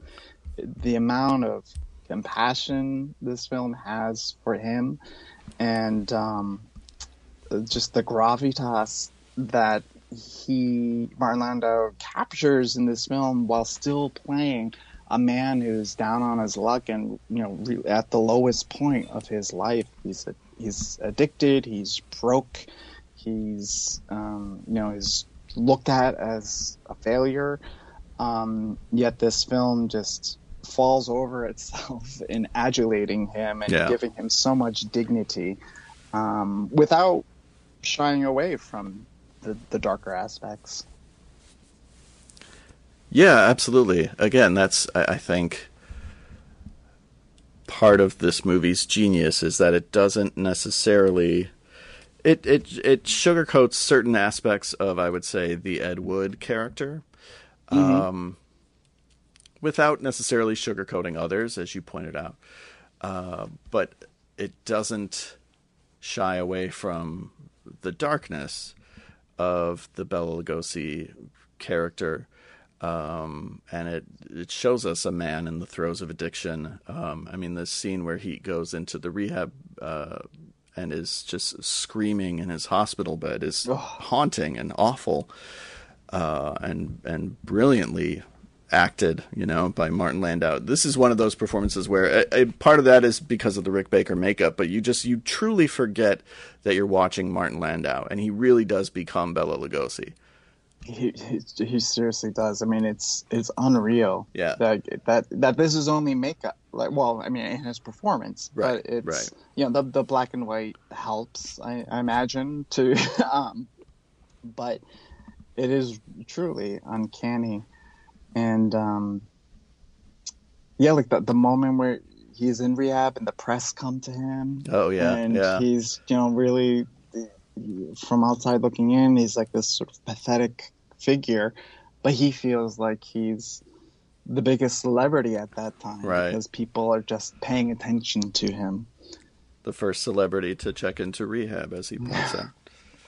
the amount of compassion this film has for him, and um, just the gravitas that he Martin Landau captures in this film while still playing a man who's down on his luck and you know re- at the lowest point of his life. He's a, he's addicted. He's broke. He's um, you know he's looked at as a failure. Um, yet this film just falls over [laughs] itself in adulating him and yeah. giving him so much dignity um, without shying away from the, the darker aspects. Yeah, absolutely. Again, that's I, I think part of this movie's genius is that it doesn't necessarily it it it sugarcoats certain aspects of I would say the Ed Wood character, mm-hmm. um, without necessarily sugarcoating others, as you pointed out. Uh, but it doesn't shy away from the darkness of the Bela Lugosi character um, and it it shows us a man in the throes of addiction. Um, I mean, the scene where he goes into the rehab uh, and is just screaming in his hospital bed is haunting and awful, uh, and and brilliantly acted, you know, by Martin Landau. This is one of those performances where a, a part of that is because of the Rick Baker makeup, but you just you truly forget that you're watching Martin Landau, and he really does become Bela Lugosi. He, he, he seriously does. I mean, it's it's unreal. Yeah. That that that this is only makeup. Like, well, I mean, in his performance, right? But it's right. you know the the black and white helps. I, I imagine to, [laughs] um, but it is truly uncanny, and um, yeah, like the the moment where he's in rehab and the press come to him. Oh yeah, and yeah. he's you know really from outside looking in, he's like this sort of pathetic figure, but he feels like he's the biggest celebrity at that time right. because people are just paying attention to him. The first celebrity to check into rehab, as he points out. [laughs]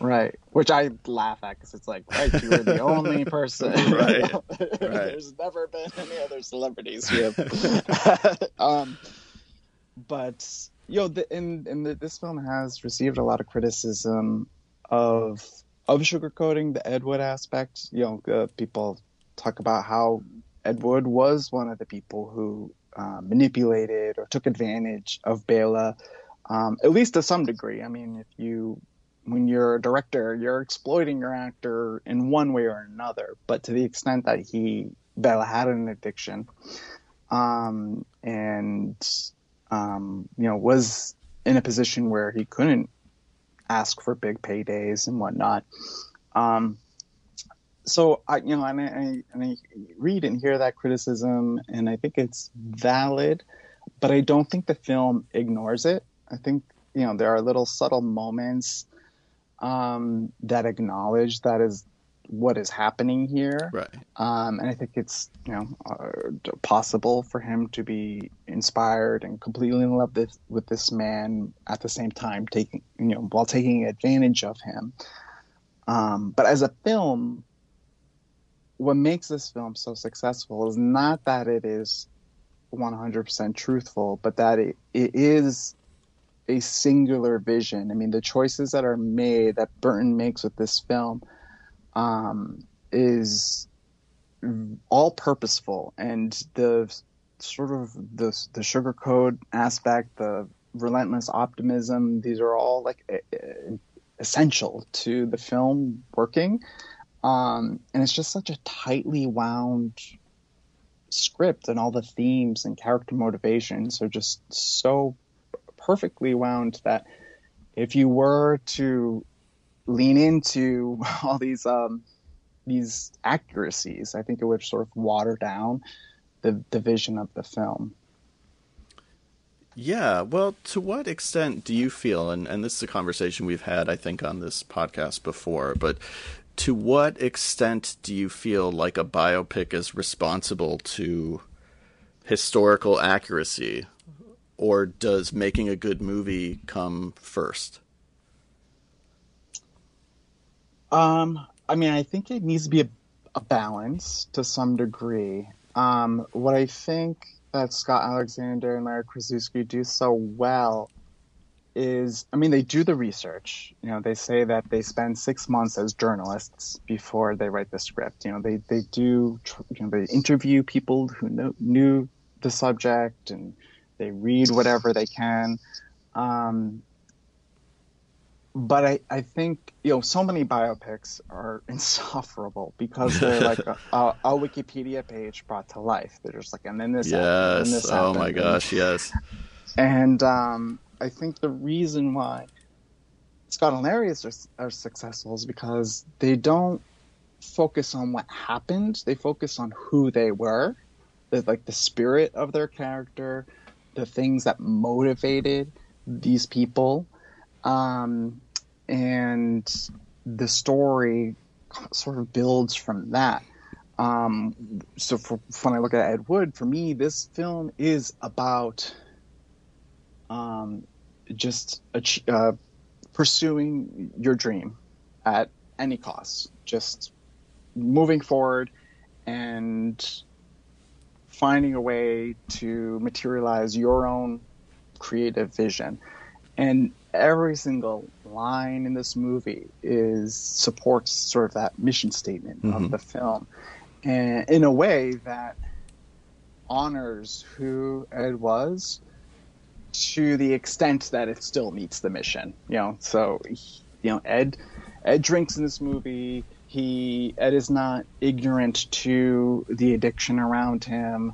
Right, which I laugh at because it's like, right, you were the only [laughs] person. right, [laughs] right. There's never been any other celebrities um, but yo, the, in in the, this film has received a lot of criticism of of sugarcoating the Ed Wood aspect. You know, uh, people talk about how Ed Wood was one of the people who uh, manipulated or took advantage of Bela, um, at least to some degree. I mean, if you when you're a director, you're exploiting your actor in one way or another. But to the extent that he Bela had an addiction, um, and um, you know, was in a position where he couldn't ask for big paydays and whatnot. Um, so I, you know, and I, and I read and hear that criticism, and I think it's valid, but I don't think the film ignores it. I think you know there are little subtle moments um, that acknowledge that is what is happening here. Right. Um, and I think it's you know uh, possible for him to be inspired and completely in love with, with this man at the same time, taking you know while taking advantage of him. Um, but as a film, what makes this film so successful is not that it is 100% truthful, but that it, it is a singular vision. I mean, the choices that are made that Burton makes with this film um, is all purposeful and the sort of the the sugar code aspect, the relentless optimism. These are all like essential to the film working, um, and it's just such a tightly wound script and all the themes and character motivations are just so perfectly wound that if you were to lean into [laughs] all these um, these accuracies, I think it would sort of water down the the vision of the film. Yeah, well, to what extent do you feel, and, and this is a conversation we've had, I think, on this podcast before, but to what extent do you feel like a biopic is responsible to historical accuracy, or does making a good movie come first? Um, I mean, I think it needs to be a, a balance to some degree. Um, what I think that Scott Alexander and Larry Karaszewski do so well is, I mean, they do the research. You know, they say that they spend six months as journalists before they write the script. You know, they they do, you know, they interview people who know, knew the subject and they read whatever they can. Um, but I, I think you know so many biopics are [laughs] insufferable because they're like [laughs] a, a, a, Wikipedia page brought to life. They're just like, and then this. Yes. Happened, and this oh happened. my gosh. Yes. And um, I think the reason why Scott and Larry are, are successful is because they don't focus on what happened. They focus on who they were, the, like the spirit of their character, the things that motivated these people um, and the story sort of builds from that. Um, so for, when I look at Ed Wood, for me, this film is about um, just uh, pursuing your dream at any cost, just moving forward and finding a way to materialize your own creative vision. And every single line in this movie is supports sort of that mission statement mm-hmm. of the film, and in a way that honors who Ed was to the extent that it still meets the mission. You know, so you know Ed Ed drinks in this movie. He Ed is not ignorant to the addiction around him.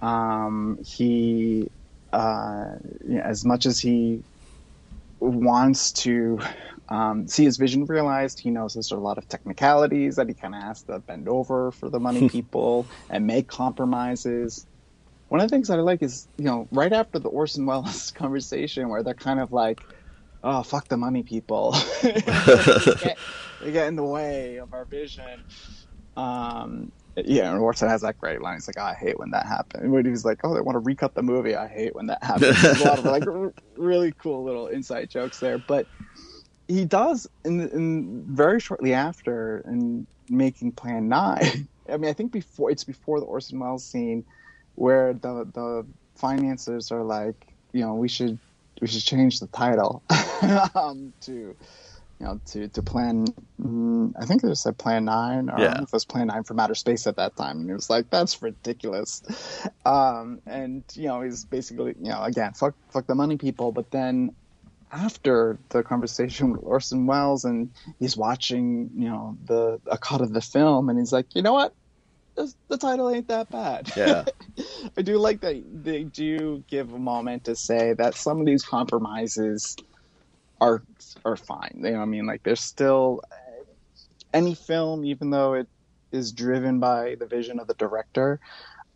Um, he uh, you know, as much as he wants to um, see his vision realized. He knows there's a lot of technicalities that he kind of has to bend over for the money [laughs] people and make compromises. One of the things that I like is, you know, right after the Orson Welles [laughs] conversation where they're kind of like, oh, fuck the money people. [laughs] they, get, they, get, in the way of our vision. Um, yeah, and Orson has that great line. He's like, oh, I hate when that happens. When he's like, oh, they want to recut the movie. I hate when that happens. There's a lot of like really cool little inside jokes there. But he does, in, in very shortly after, in making Plan Nine. [laughs] I mean, I think before it's before the Orson Welles scene, where the the finances are like, you know, we should we should change the title [laughs] um, to you know, to to plan. Mm, I think it was said Plan Nine, or yeah. it was Plan Nine from Outer Space at that time, and he was like, "That's ridiculous." Um, and you know, he's basically, you know, again, fuck, fuck the money people. But then after the conversation with Orson Welles, and he's watching, you know, the a cut of the film, and he's like, "You know what? The title ain't that bad." Yeah, [laughs] I do like that they do give a moment to say that some of these compromises are are fine. You know, I mean, like there's still any film, even though it is driven by the vision of the director,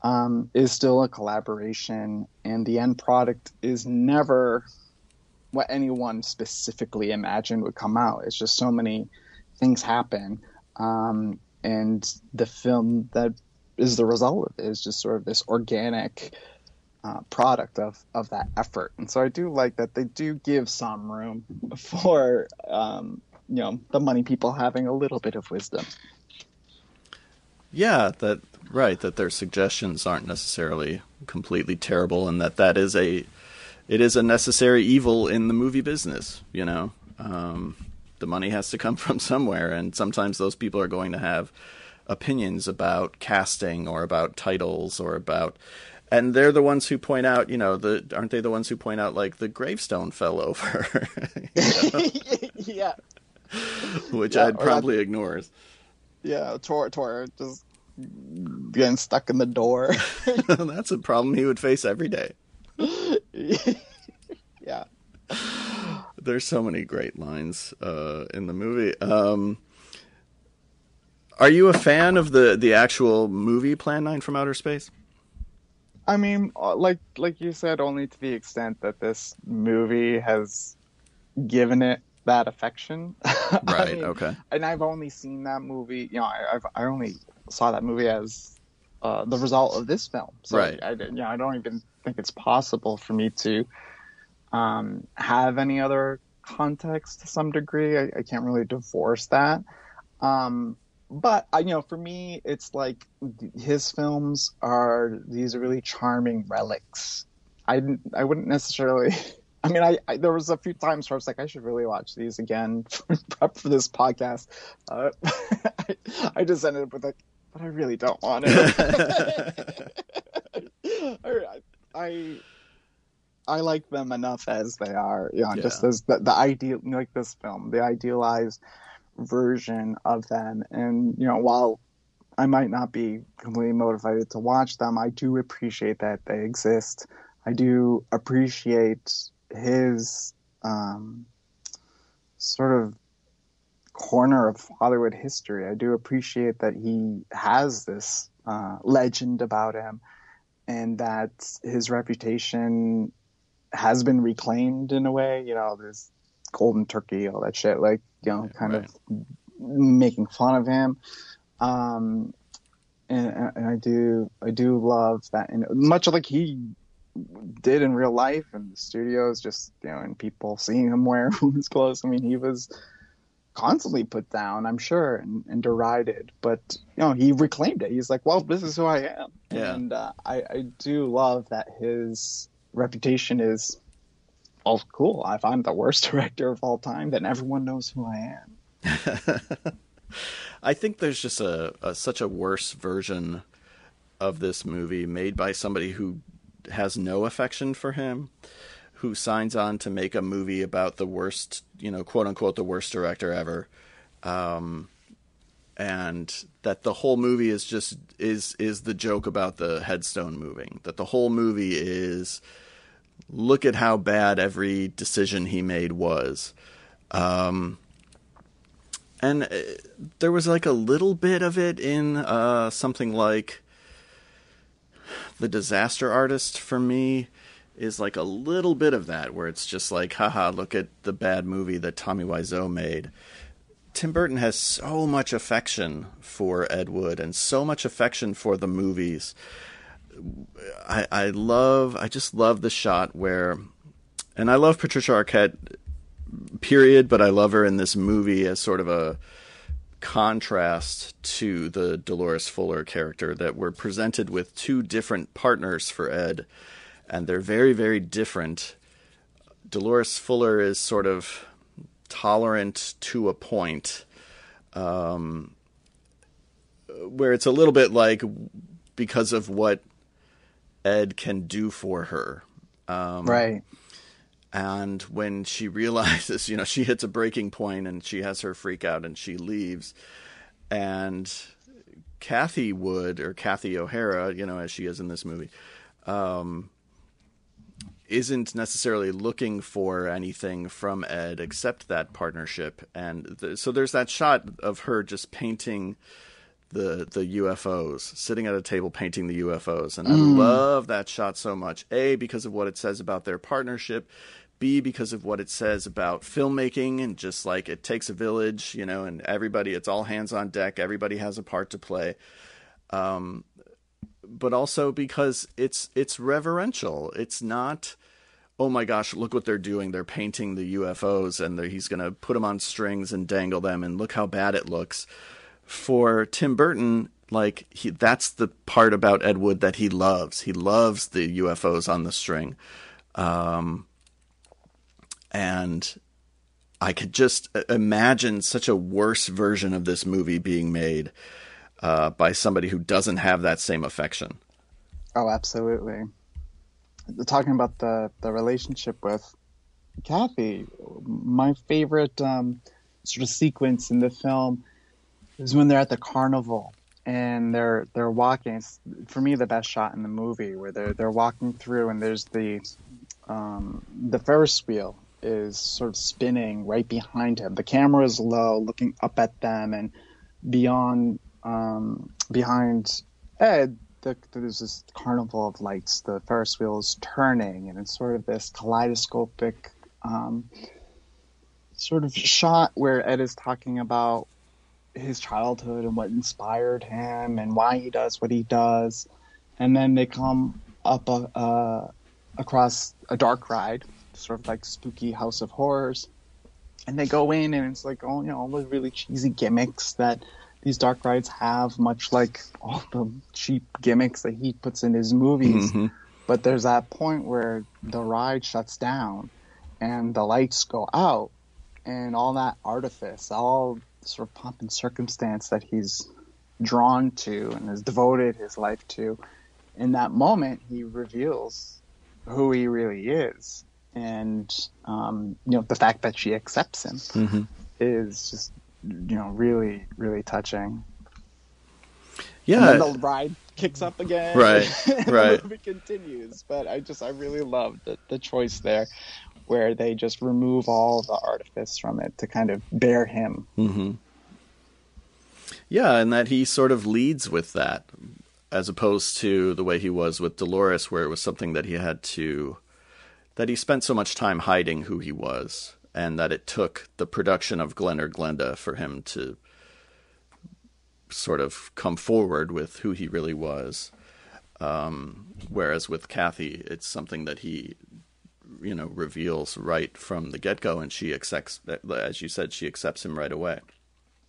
um, is still a collaboration, and the end product is never what anyone specifically imagined would come out. It's just so many things happen, um, and the film that is the result of it is just sort of this organic uh, product of, of that effort. And so I do like that they do give some room [laughs] for, um, you know, the money people having a little bit of wisdom. Yeah, that right. That their suggestions aren't necessarily completely terrible, and that that is a it is a necessary evil in the movie business. You know, um, the money has to come [laughs] from somewhere, and sometimes those people are going to have opinions about casting or about titles or about and they're the ones who point out, you know, the aren't they the ones who point out like the gravestone fell over? [laughs] [laughs] yeah. Which yeah, I'd probably ignore. Yeah, Tor Tor just getting stuck in the door. [laughs] That's a problem he would face every day. yeah. There's so many great lines uh, in the movie. Um, are you a fan of the the actual movie Plan Nine from Outer Space? I mean, uh, like like you said, only to the extent that this movie has given it that affection. [laughs] Right. I mean, okay. And I've only seen that movie. You know, I, I've I only saw that movie as uh, the result of this film. So Right. I, I, you know, I don't even think it's possible for me to um, have any other context to some degree. I, I can't really divorce that. Um, but I, you know, for me, it's like his films are these really charming relics. I I wouldn't necessarily. [laughs] I mean, I, I there was a few times where I was like, I should really watch these again for [laughs] prep for this podcast. Uh, [laughs] I, I just ended up with like, but I really don't want it. I, I I like them enough as they are, you know, Yeah. just as the, the ideal, like this film, the idealized version of them. And you know, while I might not be completely motivated to watch them, I do appreciate that they exist. I do appreciate his um, sort of corner of Hollywood history. I do appreciate that he has this uh, legend about him and that his reputation has been reclaimed in a way. You know, this golden turkey, all that shit, like, you know, kind Right. of making fun of him. Um, and, and I do, I do love that. And much like he did in real life in the studios, just, you know, and people seeing him wear [laughs] women's clothes. I mean, he was constantly put down, I'm sure, and, and derided. But you know, he reclaimed it. He's like, "Well, this is who I am," Yeah. and uh, I, I do love that his reputation is, "Oh, cool! If I'm the worst [laughs] director of all time, then everyone knows who I am." [laughs] I think there's just a, a such a worse version of this movie made by somebody who has no affection for him, who signs on to make a movie about the worst, you know, quote unquote, the worst director ever, um, and that the whole movie is just is is the joke about the headstone moving. That the whole movie is look at how bad every decision he made was. Um, and uh, there was like a little bit of it in uh, something like the disaster artist for me is like a little bit of that where it's just like haha look at the bad movie that Tommy Wiseau made Tim Burton has so much affection for Ed Wood and so much affection for the movies I, I love I just love the shot where and I love Patricia Arquette period, but I love her in this movie as sort of a contrast to the Dolores Fuller character that we're presented with two different partners for Ed, and they're very, very different. Dolores Fuller is sort of tolerant to a point, um, where it's a little bit like because of what Ed can do for her. Um, right. and when she realizes, you know, she hits a breaking point and she has her freak out and she leaves. And Kathy Wood, or Kathy O'Hara, you know, as she is in this movie, um, isn't necessarily looking for anything from Ed except that partnership. And th- so there's that shot of her just painting the the UFOs, sitting at a table painting the UFOs, and I love that shot so much. A because of what it says about their partnership. B because of what it says about filmmaking and just like it takes a village, you know, and everybody it's all hands on deck. Everybody has a part to play. Um, but also because it's it's reverential. It's not oh my gosh, look what they're doing. They're painting the UFOs and he's going to put them on strings and dangle them and look how bad it looks. For Tim Burton, like he that's the part about Ed Wood that he loves. He loves the UFOs on the string. Um and I could just uh, imagine such a worse version of this movie being made uh, by somebody who doesn't have that same affection. Oh, absolutely. Talking about the the relationship with Kathy, my favorite um, sort of sequence in the film is when they're at the carnival and they're they're walking. It's, for me, the best shot in the movie where they're they're walking through, and there's the um, the Ferris wheel is sort of spinning right behind him. The camera is low, looking up at them, and beyond um, behind Ed, the, there's this carnival of lights. The Ferris wheel is turning, and it's sort of this kaleidoscopic um, sort of shot where Ed is talking about his childhood and what inspired him and why he does what he does. And then they come up a, uh, across a dark ride, sort of like spooky House of Horrors. And they go in, and it's like, oh, you know, all the really cheesy gimmicks that these dark rides have, much like all the cheap gimmicks that he puts in his movies. Mm-hmm. But there's that point where the ride shuts down and the lights go out, and all that artifice, all sort of pomp and circumstance that he's drawn to and has devoted his life to, in that moment he reveals who he really is, and um, you know the fact that she accepts him Mm-hmm. is just you know really really touching. Yeah, And then the ride kicks up again. Right, [laughs] right. The movie continues, but I just I really love the the choice there, where they just remove all the artifice from it to kind of bare him. hmm Yeah, and that he sort of leads with that, as opposed to the way he was with Dolores, where it was something that he had to, that he spent so much time hiding who he was, and that it took the production of Glen or Glenda for him to sort of come forward with who he really was. Um, whereas with Kathy, it's something that he, you know, reveals right from the get go, and she accepts, as you said, she accepts him right away.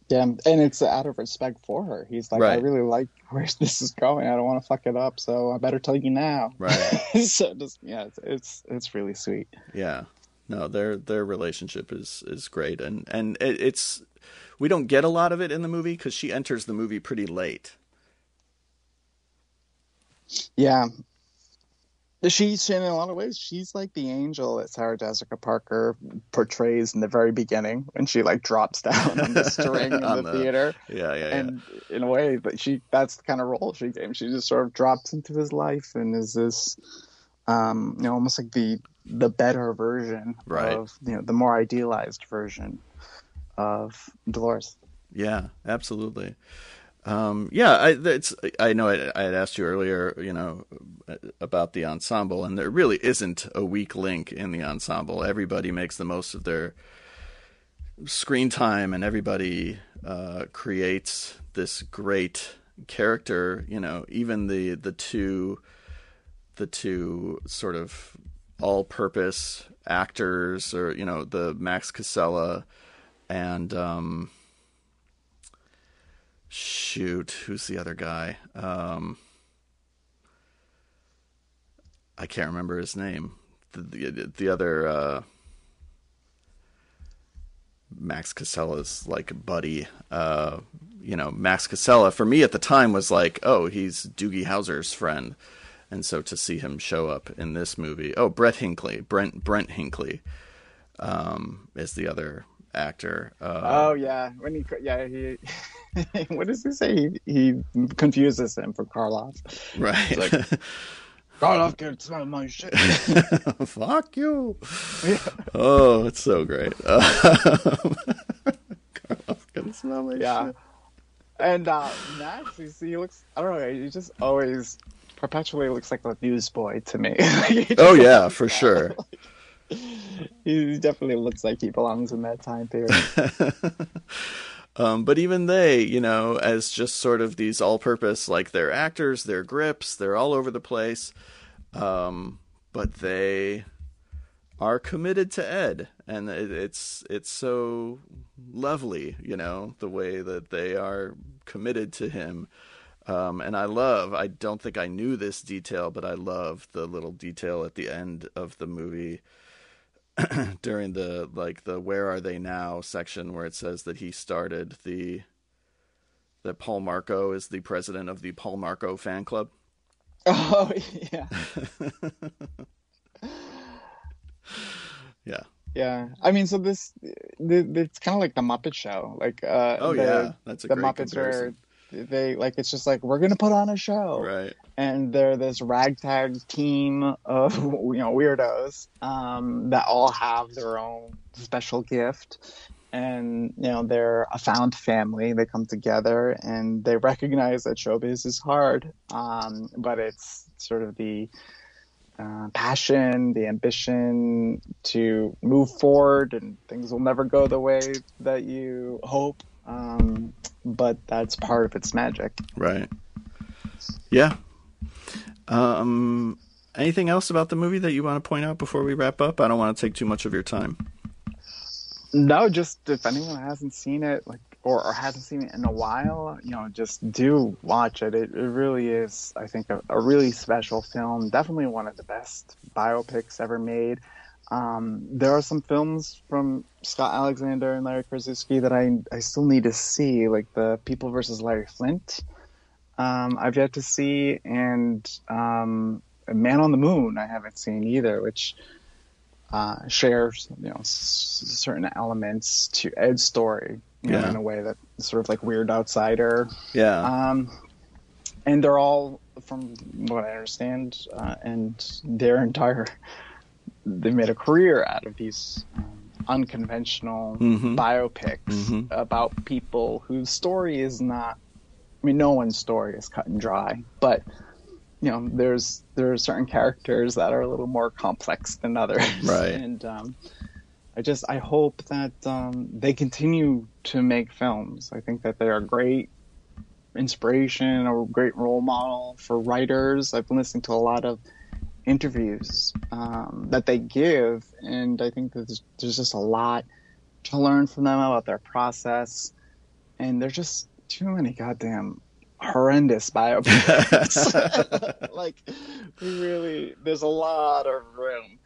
Yeah, and it's out of respect for her. He's like, I really like where [laughs] this is going. I don't want to fuck it up, so I better tell you now. Right. [laughs] so just yeah, it's, it's it's really sweet. Yeah, no, their their relationship is is great, and and it, it's we don't get a lot of it in the movie because she enters the movie pretty late. Yeah. She's in a lot of ways. She's like the angel that Sarah Jessica Parker portrays in the very beginning when she like drops down on the string [laughs] in the, the- theater. Yeah, yeah, yeah. And in a way, but she that's the kind of role she gave. She just sort of drops into his life and is this, um, you know, almost like the the better version Right. of you know the more idealized version of Dolores. Yeah, absolutely. Um, yeah, I, it's, I know I, I had asked you earlier, you know, about the ensemble, and there really isn't a weak link in the ensemble. Everybody makes the most of their screen time, and everybody uh, creates this great character. You know, even the the two the two sort of all-purpose actors, or you know, the Max Casella and um, shoot, who's the other guy? Um, I can't remember his name. The the, the other uh, Max Casella's like buddy. Uh, you know, Max Casella for me at the time was like, oh, he's Doogie Howser's friend, and so to see him show up in this movie, oh, Brett Hinckley, Brent Brent Hinckley, um, is the other actor. Uh, Oh yeah, when he yeah he [laughs] what does he say? He, he confuses him for Karloff. right. like- [laughs] Karloff can smell my shit. [laughs] Fuck you. Oh, it's so great. Um, Karloff can smell my yeah, shit. and uh, Max, he, he looks I don't know, he just always perpetually looks like a newsboy to me. Oh yeah, for like sure. [laughs] He definitely looks like he belongs in that time period. [laughs] Um, but even they, you know, as just sort of these all-purpose, like they're actors, they're grips, they're all over the place, um, but they are committed to Ed, and it, it's it's so lovely, you know, the way that they are committed to him. Um, and I love, I don't think I knew this detail, but I love the little detail at the end of the movie [clears throat] during the like the where are they now section where it says that he started the that Paul Marco is the president of the Paul Marco fan club. [laughs] oh yeah, [laughs] Yeah. yeah. I mean, so this it's kind of like the Muppet Show, like uh, Oh the, yeah, that's the Muppets comparison. are they like it's just like we're gonna put on a show, Right. and they're this ragtag team of [laughs] you know weirdos um, that all have their own special gift, and you know they're a found family. They come together and they recognize that showbiz is hard, um, but it's sort of the uh, passion, the ambition to move forward, and things will never go the way that you hope. Um, but that's part of its magic. Right. Yeah. Um, anything else about the movie that you want to point out before we wrap up? I don't want to take too much of your time. No, just if anyone hasn't seen it, like or, or hasn't seen it in a while, you know, just do watch it. It, it really is, I think, a, a really special film. Definitely one of the best biopics ever made. Um, there are some films from Scott Alexander and Larry Karaszewski that I I still need to see, like the People versus Larry Flynt. Um, I've yet to see, and um, Man on the Moon I haven't seen either, which uh, shares you know s- certain elements to Ed's story, you know, Yeah. in a way that sort of like weird outsider. Yeah. Um, and they're all, from what I understand, uh, and their entire, they made a career out of these unconventional Mhm. biopics Mhm. about people whose story is not. I mean, no one's story is cut and dry, but you know, there's there are certain characters that are a little more complex than others, [laughs] Right. And um, I just I hope that um, they continue to make films. I think that they are great inspiration or great role model for writers. I've been listening to a lot of interviews um, that they give, and I think that there's, there's just a lot to learn from them about their process. And there's just too many goddamn horrendous biopics. [laughs] [laughs] like, really, there's a lot of room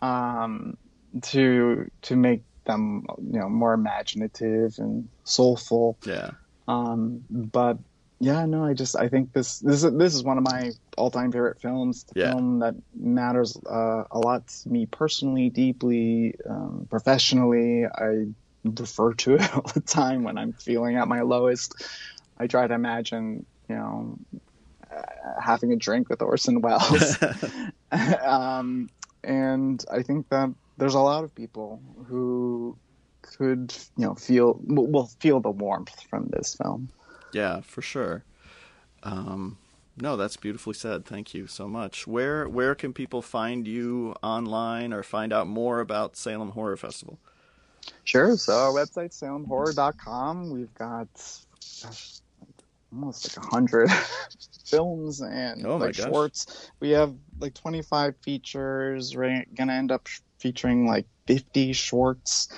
um, to to make them, you know, more imaginative and soulful. yeah. Um, but yeah, no, I just I think this this is this is one of my all time favorite films. The Yeah. film that matters uh, a lot to me personally, deeply, um, professionally. I refer to it [laughs] all the time when I'm feeling at my lowest. I try to imagine, you know, uh, having a drink with Orson Welles. [laughs] um, and I think that there's a lot of people who could, you know, feel will will feel the warmth from this film. Yeah, for sure. Um, no, that's beautifully said. Thank you so much. Where where can people find you online or find out more about Salem Horror Festival? Sure. So our website, salemhorror.com, we've got gosh, almost like a hundred [laughs] films and Oh like gosh. shorts. We have like 25 features. We're gonna end up featuring like 50 shorts.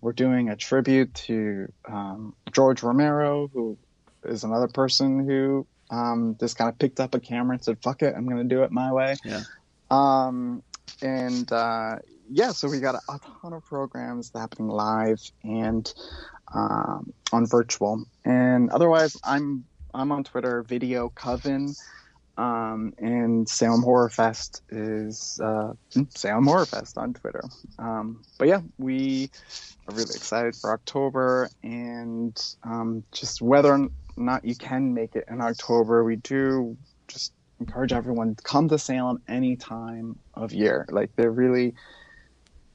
We're doing a tribute to um, George Romero, who is another person who um, just kind of picked up a camera and said, "Fuck it, I'm gonna do it my way." Yeah. Um, and uh, yeah, so we got a, a ton of programs happening live and um, on virtual. And otherwise, I'm I'm on Twitter, Video Coven, um, and Salem Horror Fest is uh, Salem Horror Fest on Twitter. Um, but yeah, we are really excited for October, and um, just whether or not you can make it in October, we do just encourage everyone to come to Salem any time of year. Like there really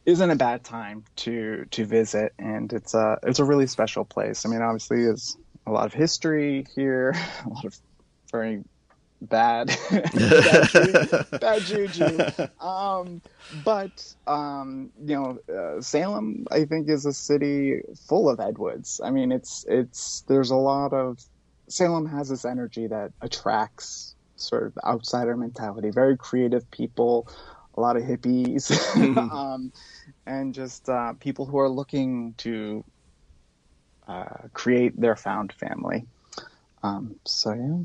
isn't a bad time to to visit, and it's a it's a really special place. I mean, obviously, there's a lot of history here, [laughs] a lot of very bad bad, [laughs] ju- bad juju. [laughs] Um, but um, you know, uh, Salem, I think, is a city full of Ed Woods. I mean, it's it's there's a lot of Salem has this energy that attracts sort of outsider mentality, very creative people, a lot of hippies, Mhm. [laughs] um, and just uh, people who are looking to uh, create their found family. Um, so yeah.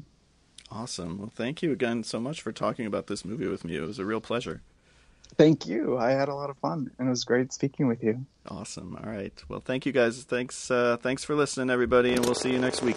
Awesome. Well, thank you again so much for talking about this movie with me. It was a real pleasure. Thank you. I had a lot of fun, and it was great speaking with you. Awesome. All right. Well, thank you guys. Thanks. Uh, thanks for listening, everybody, and we'll see you next week.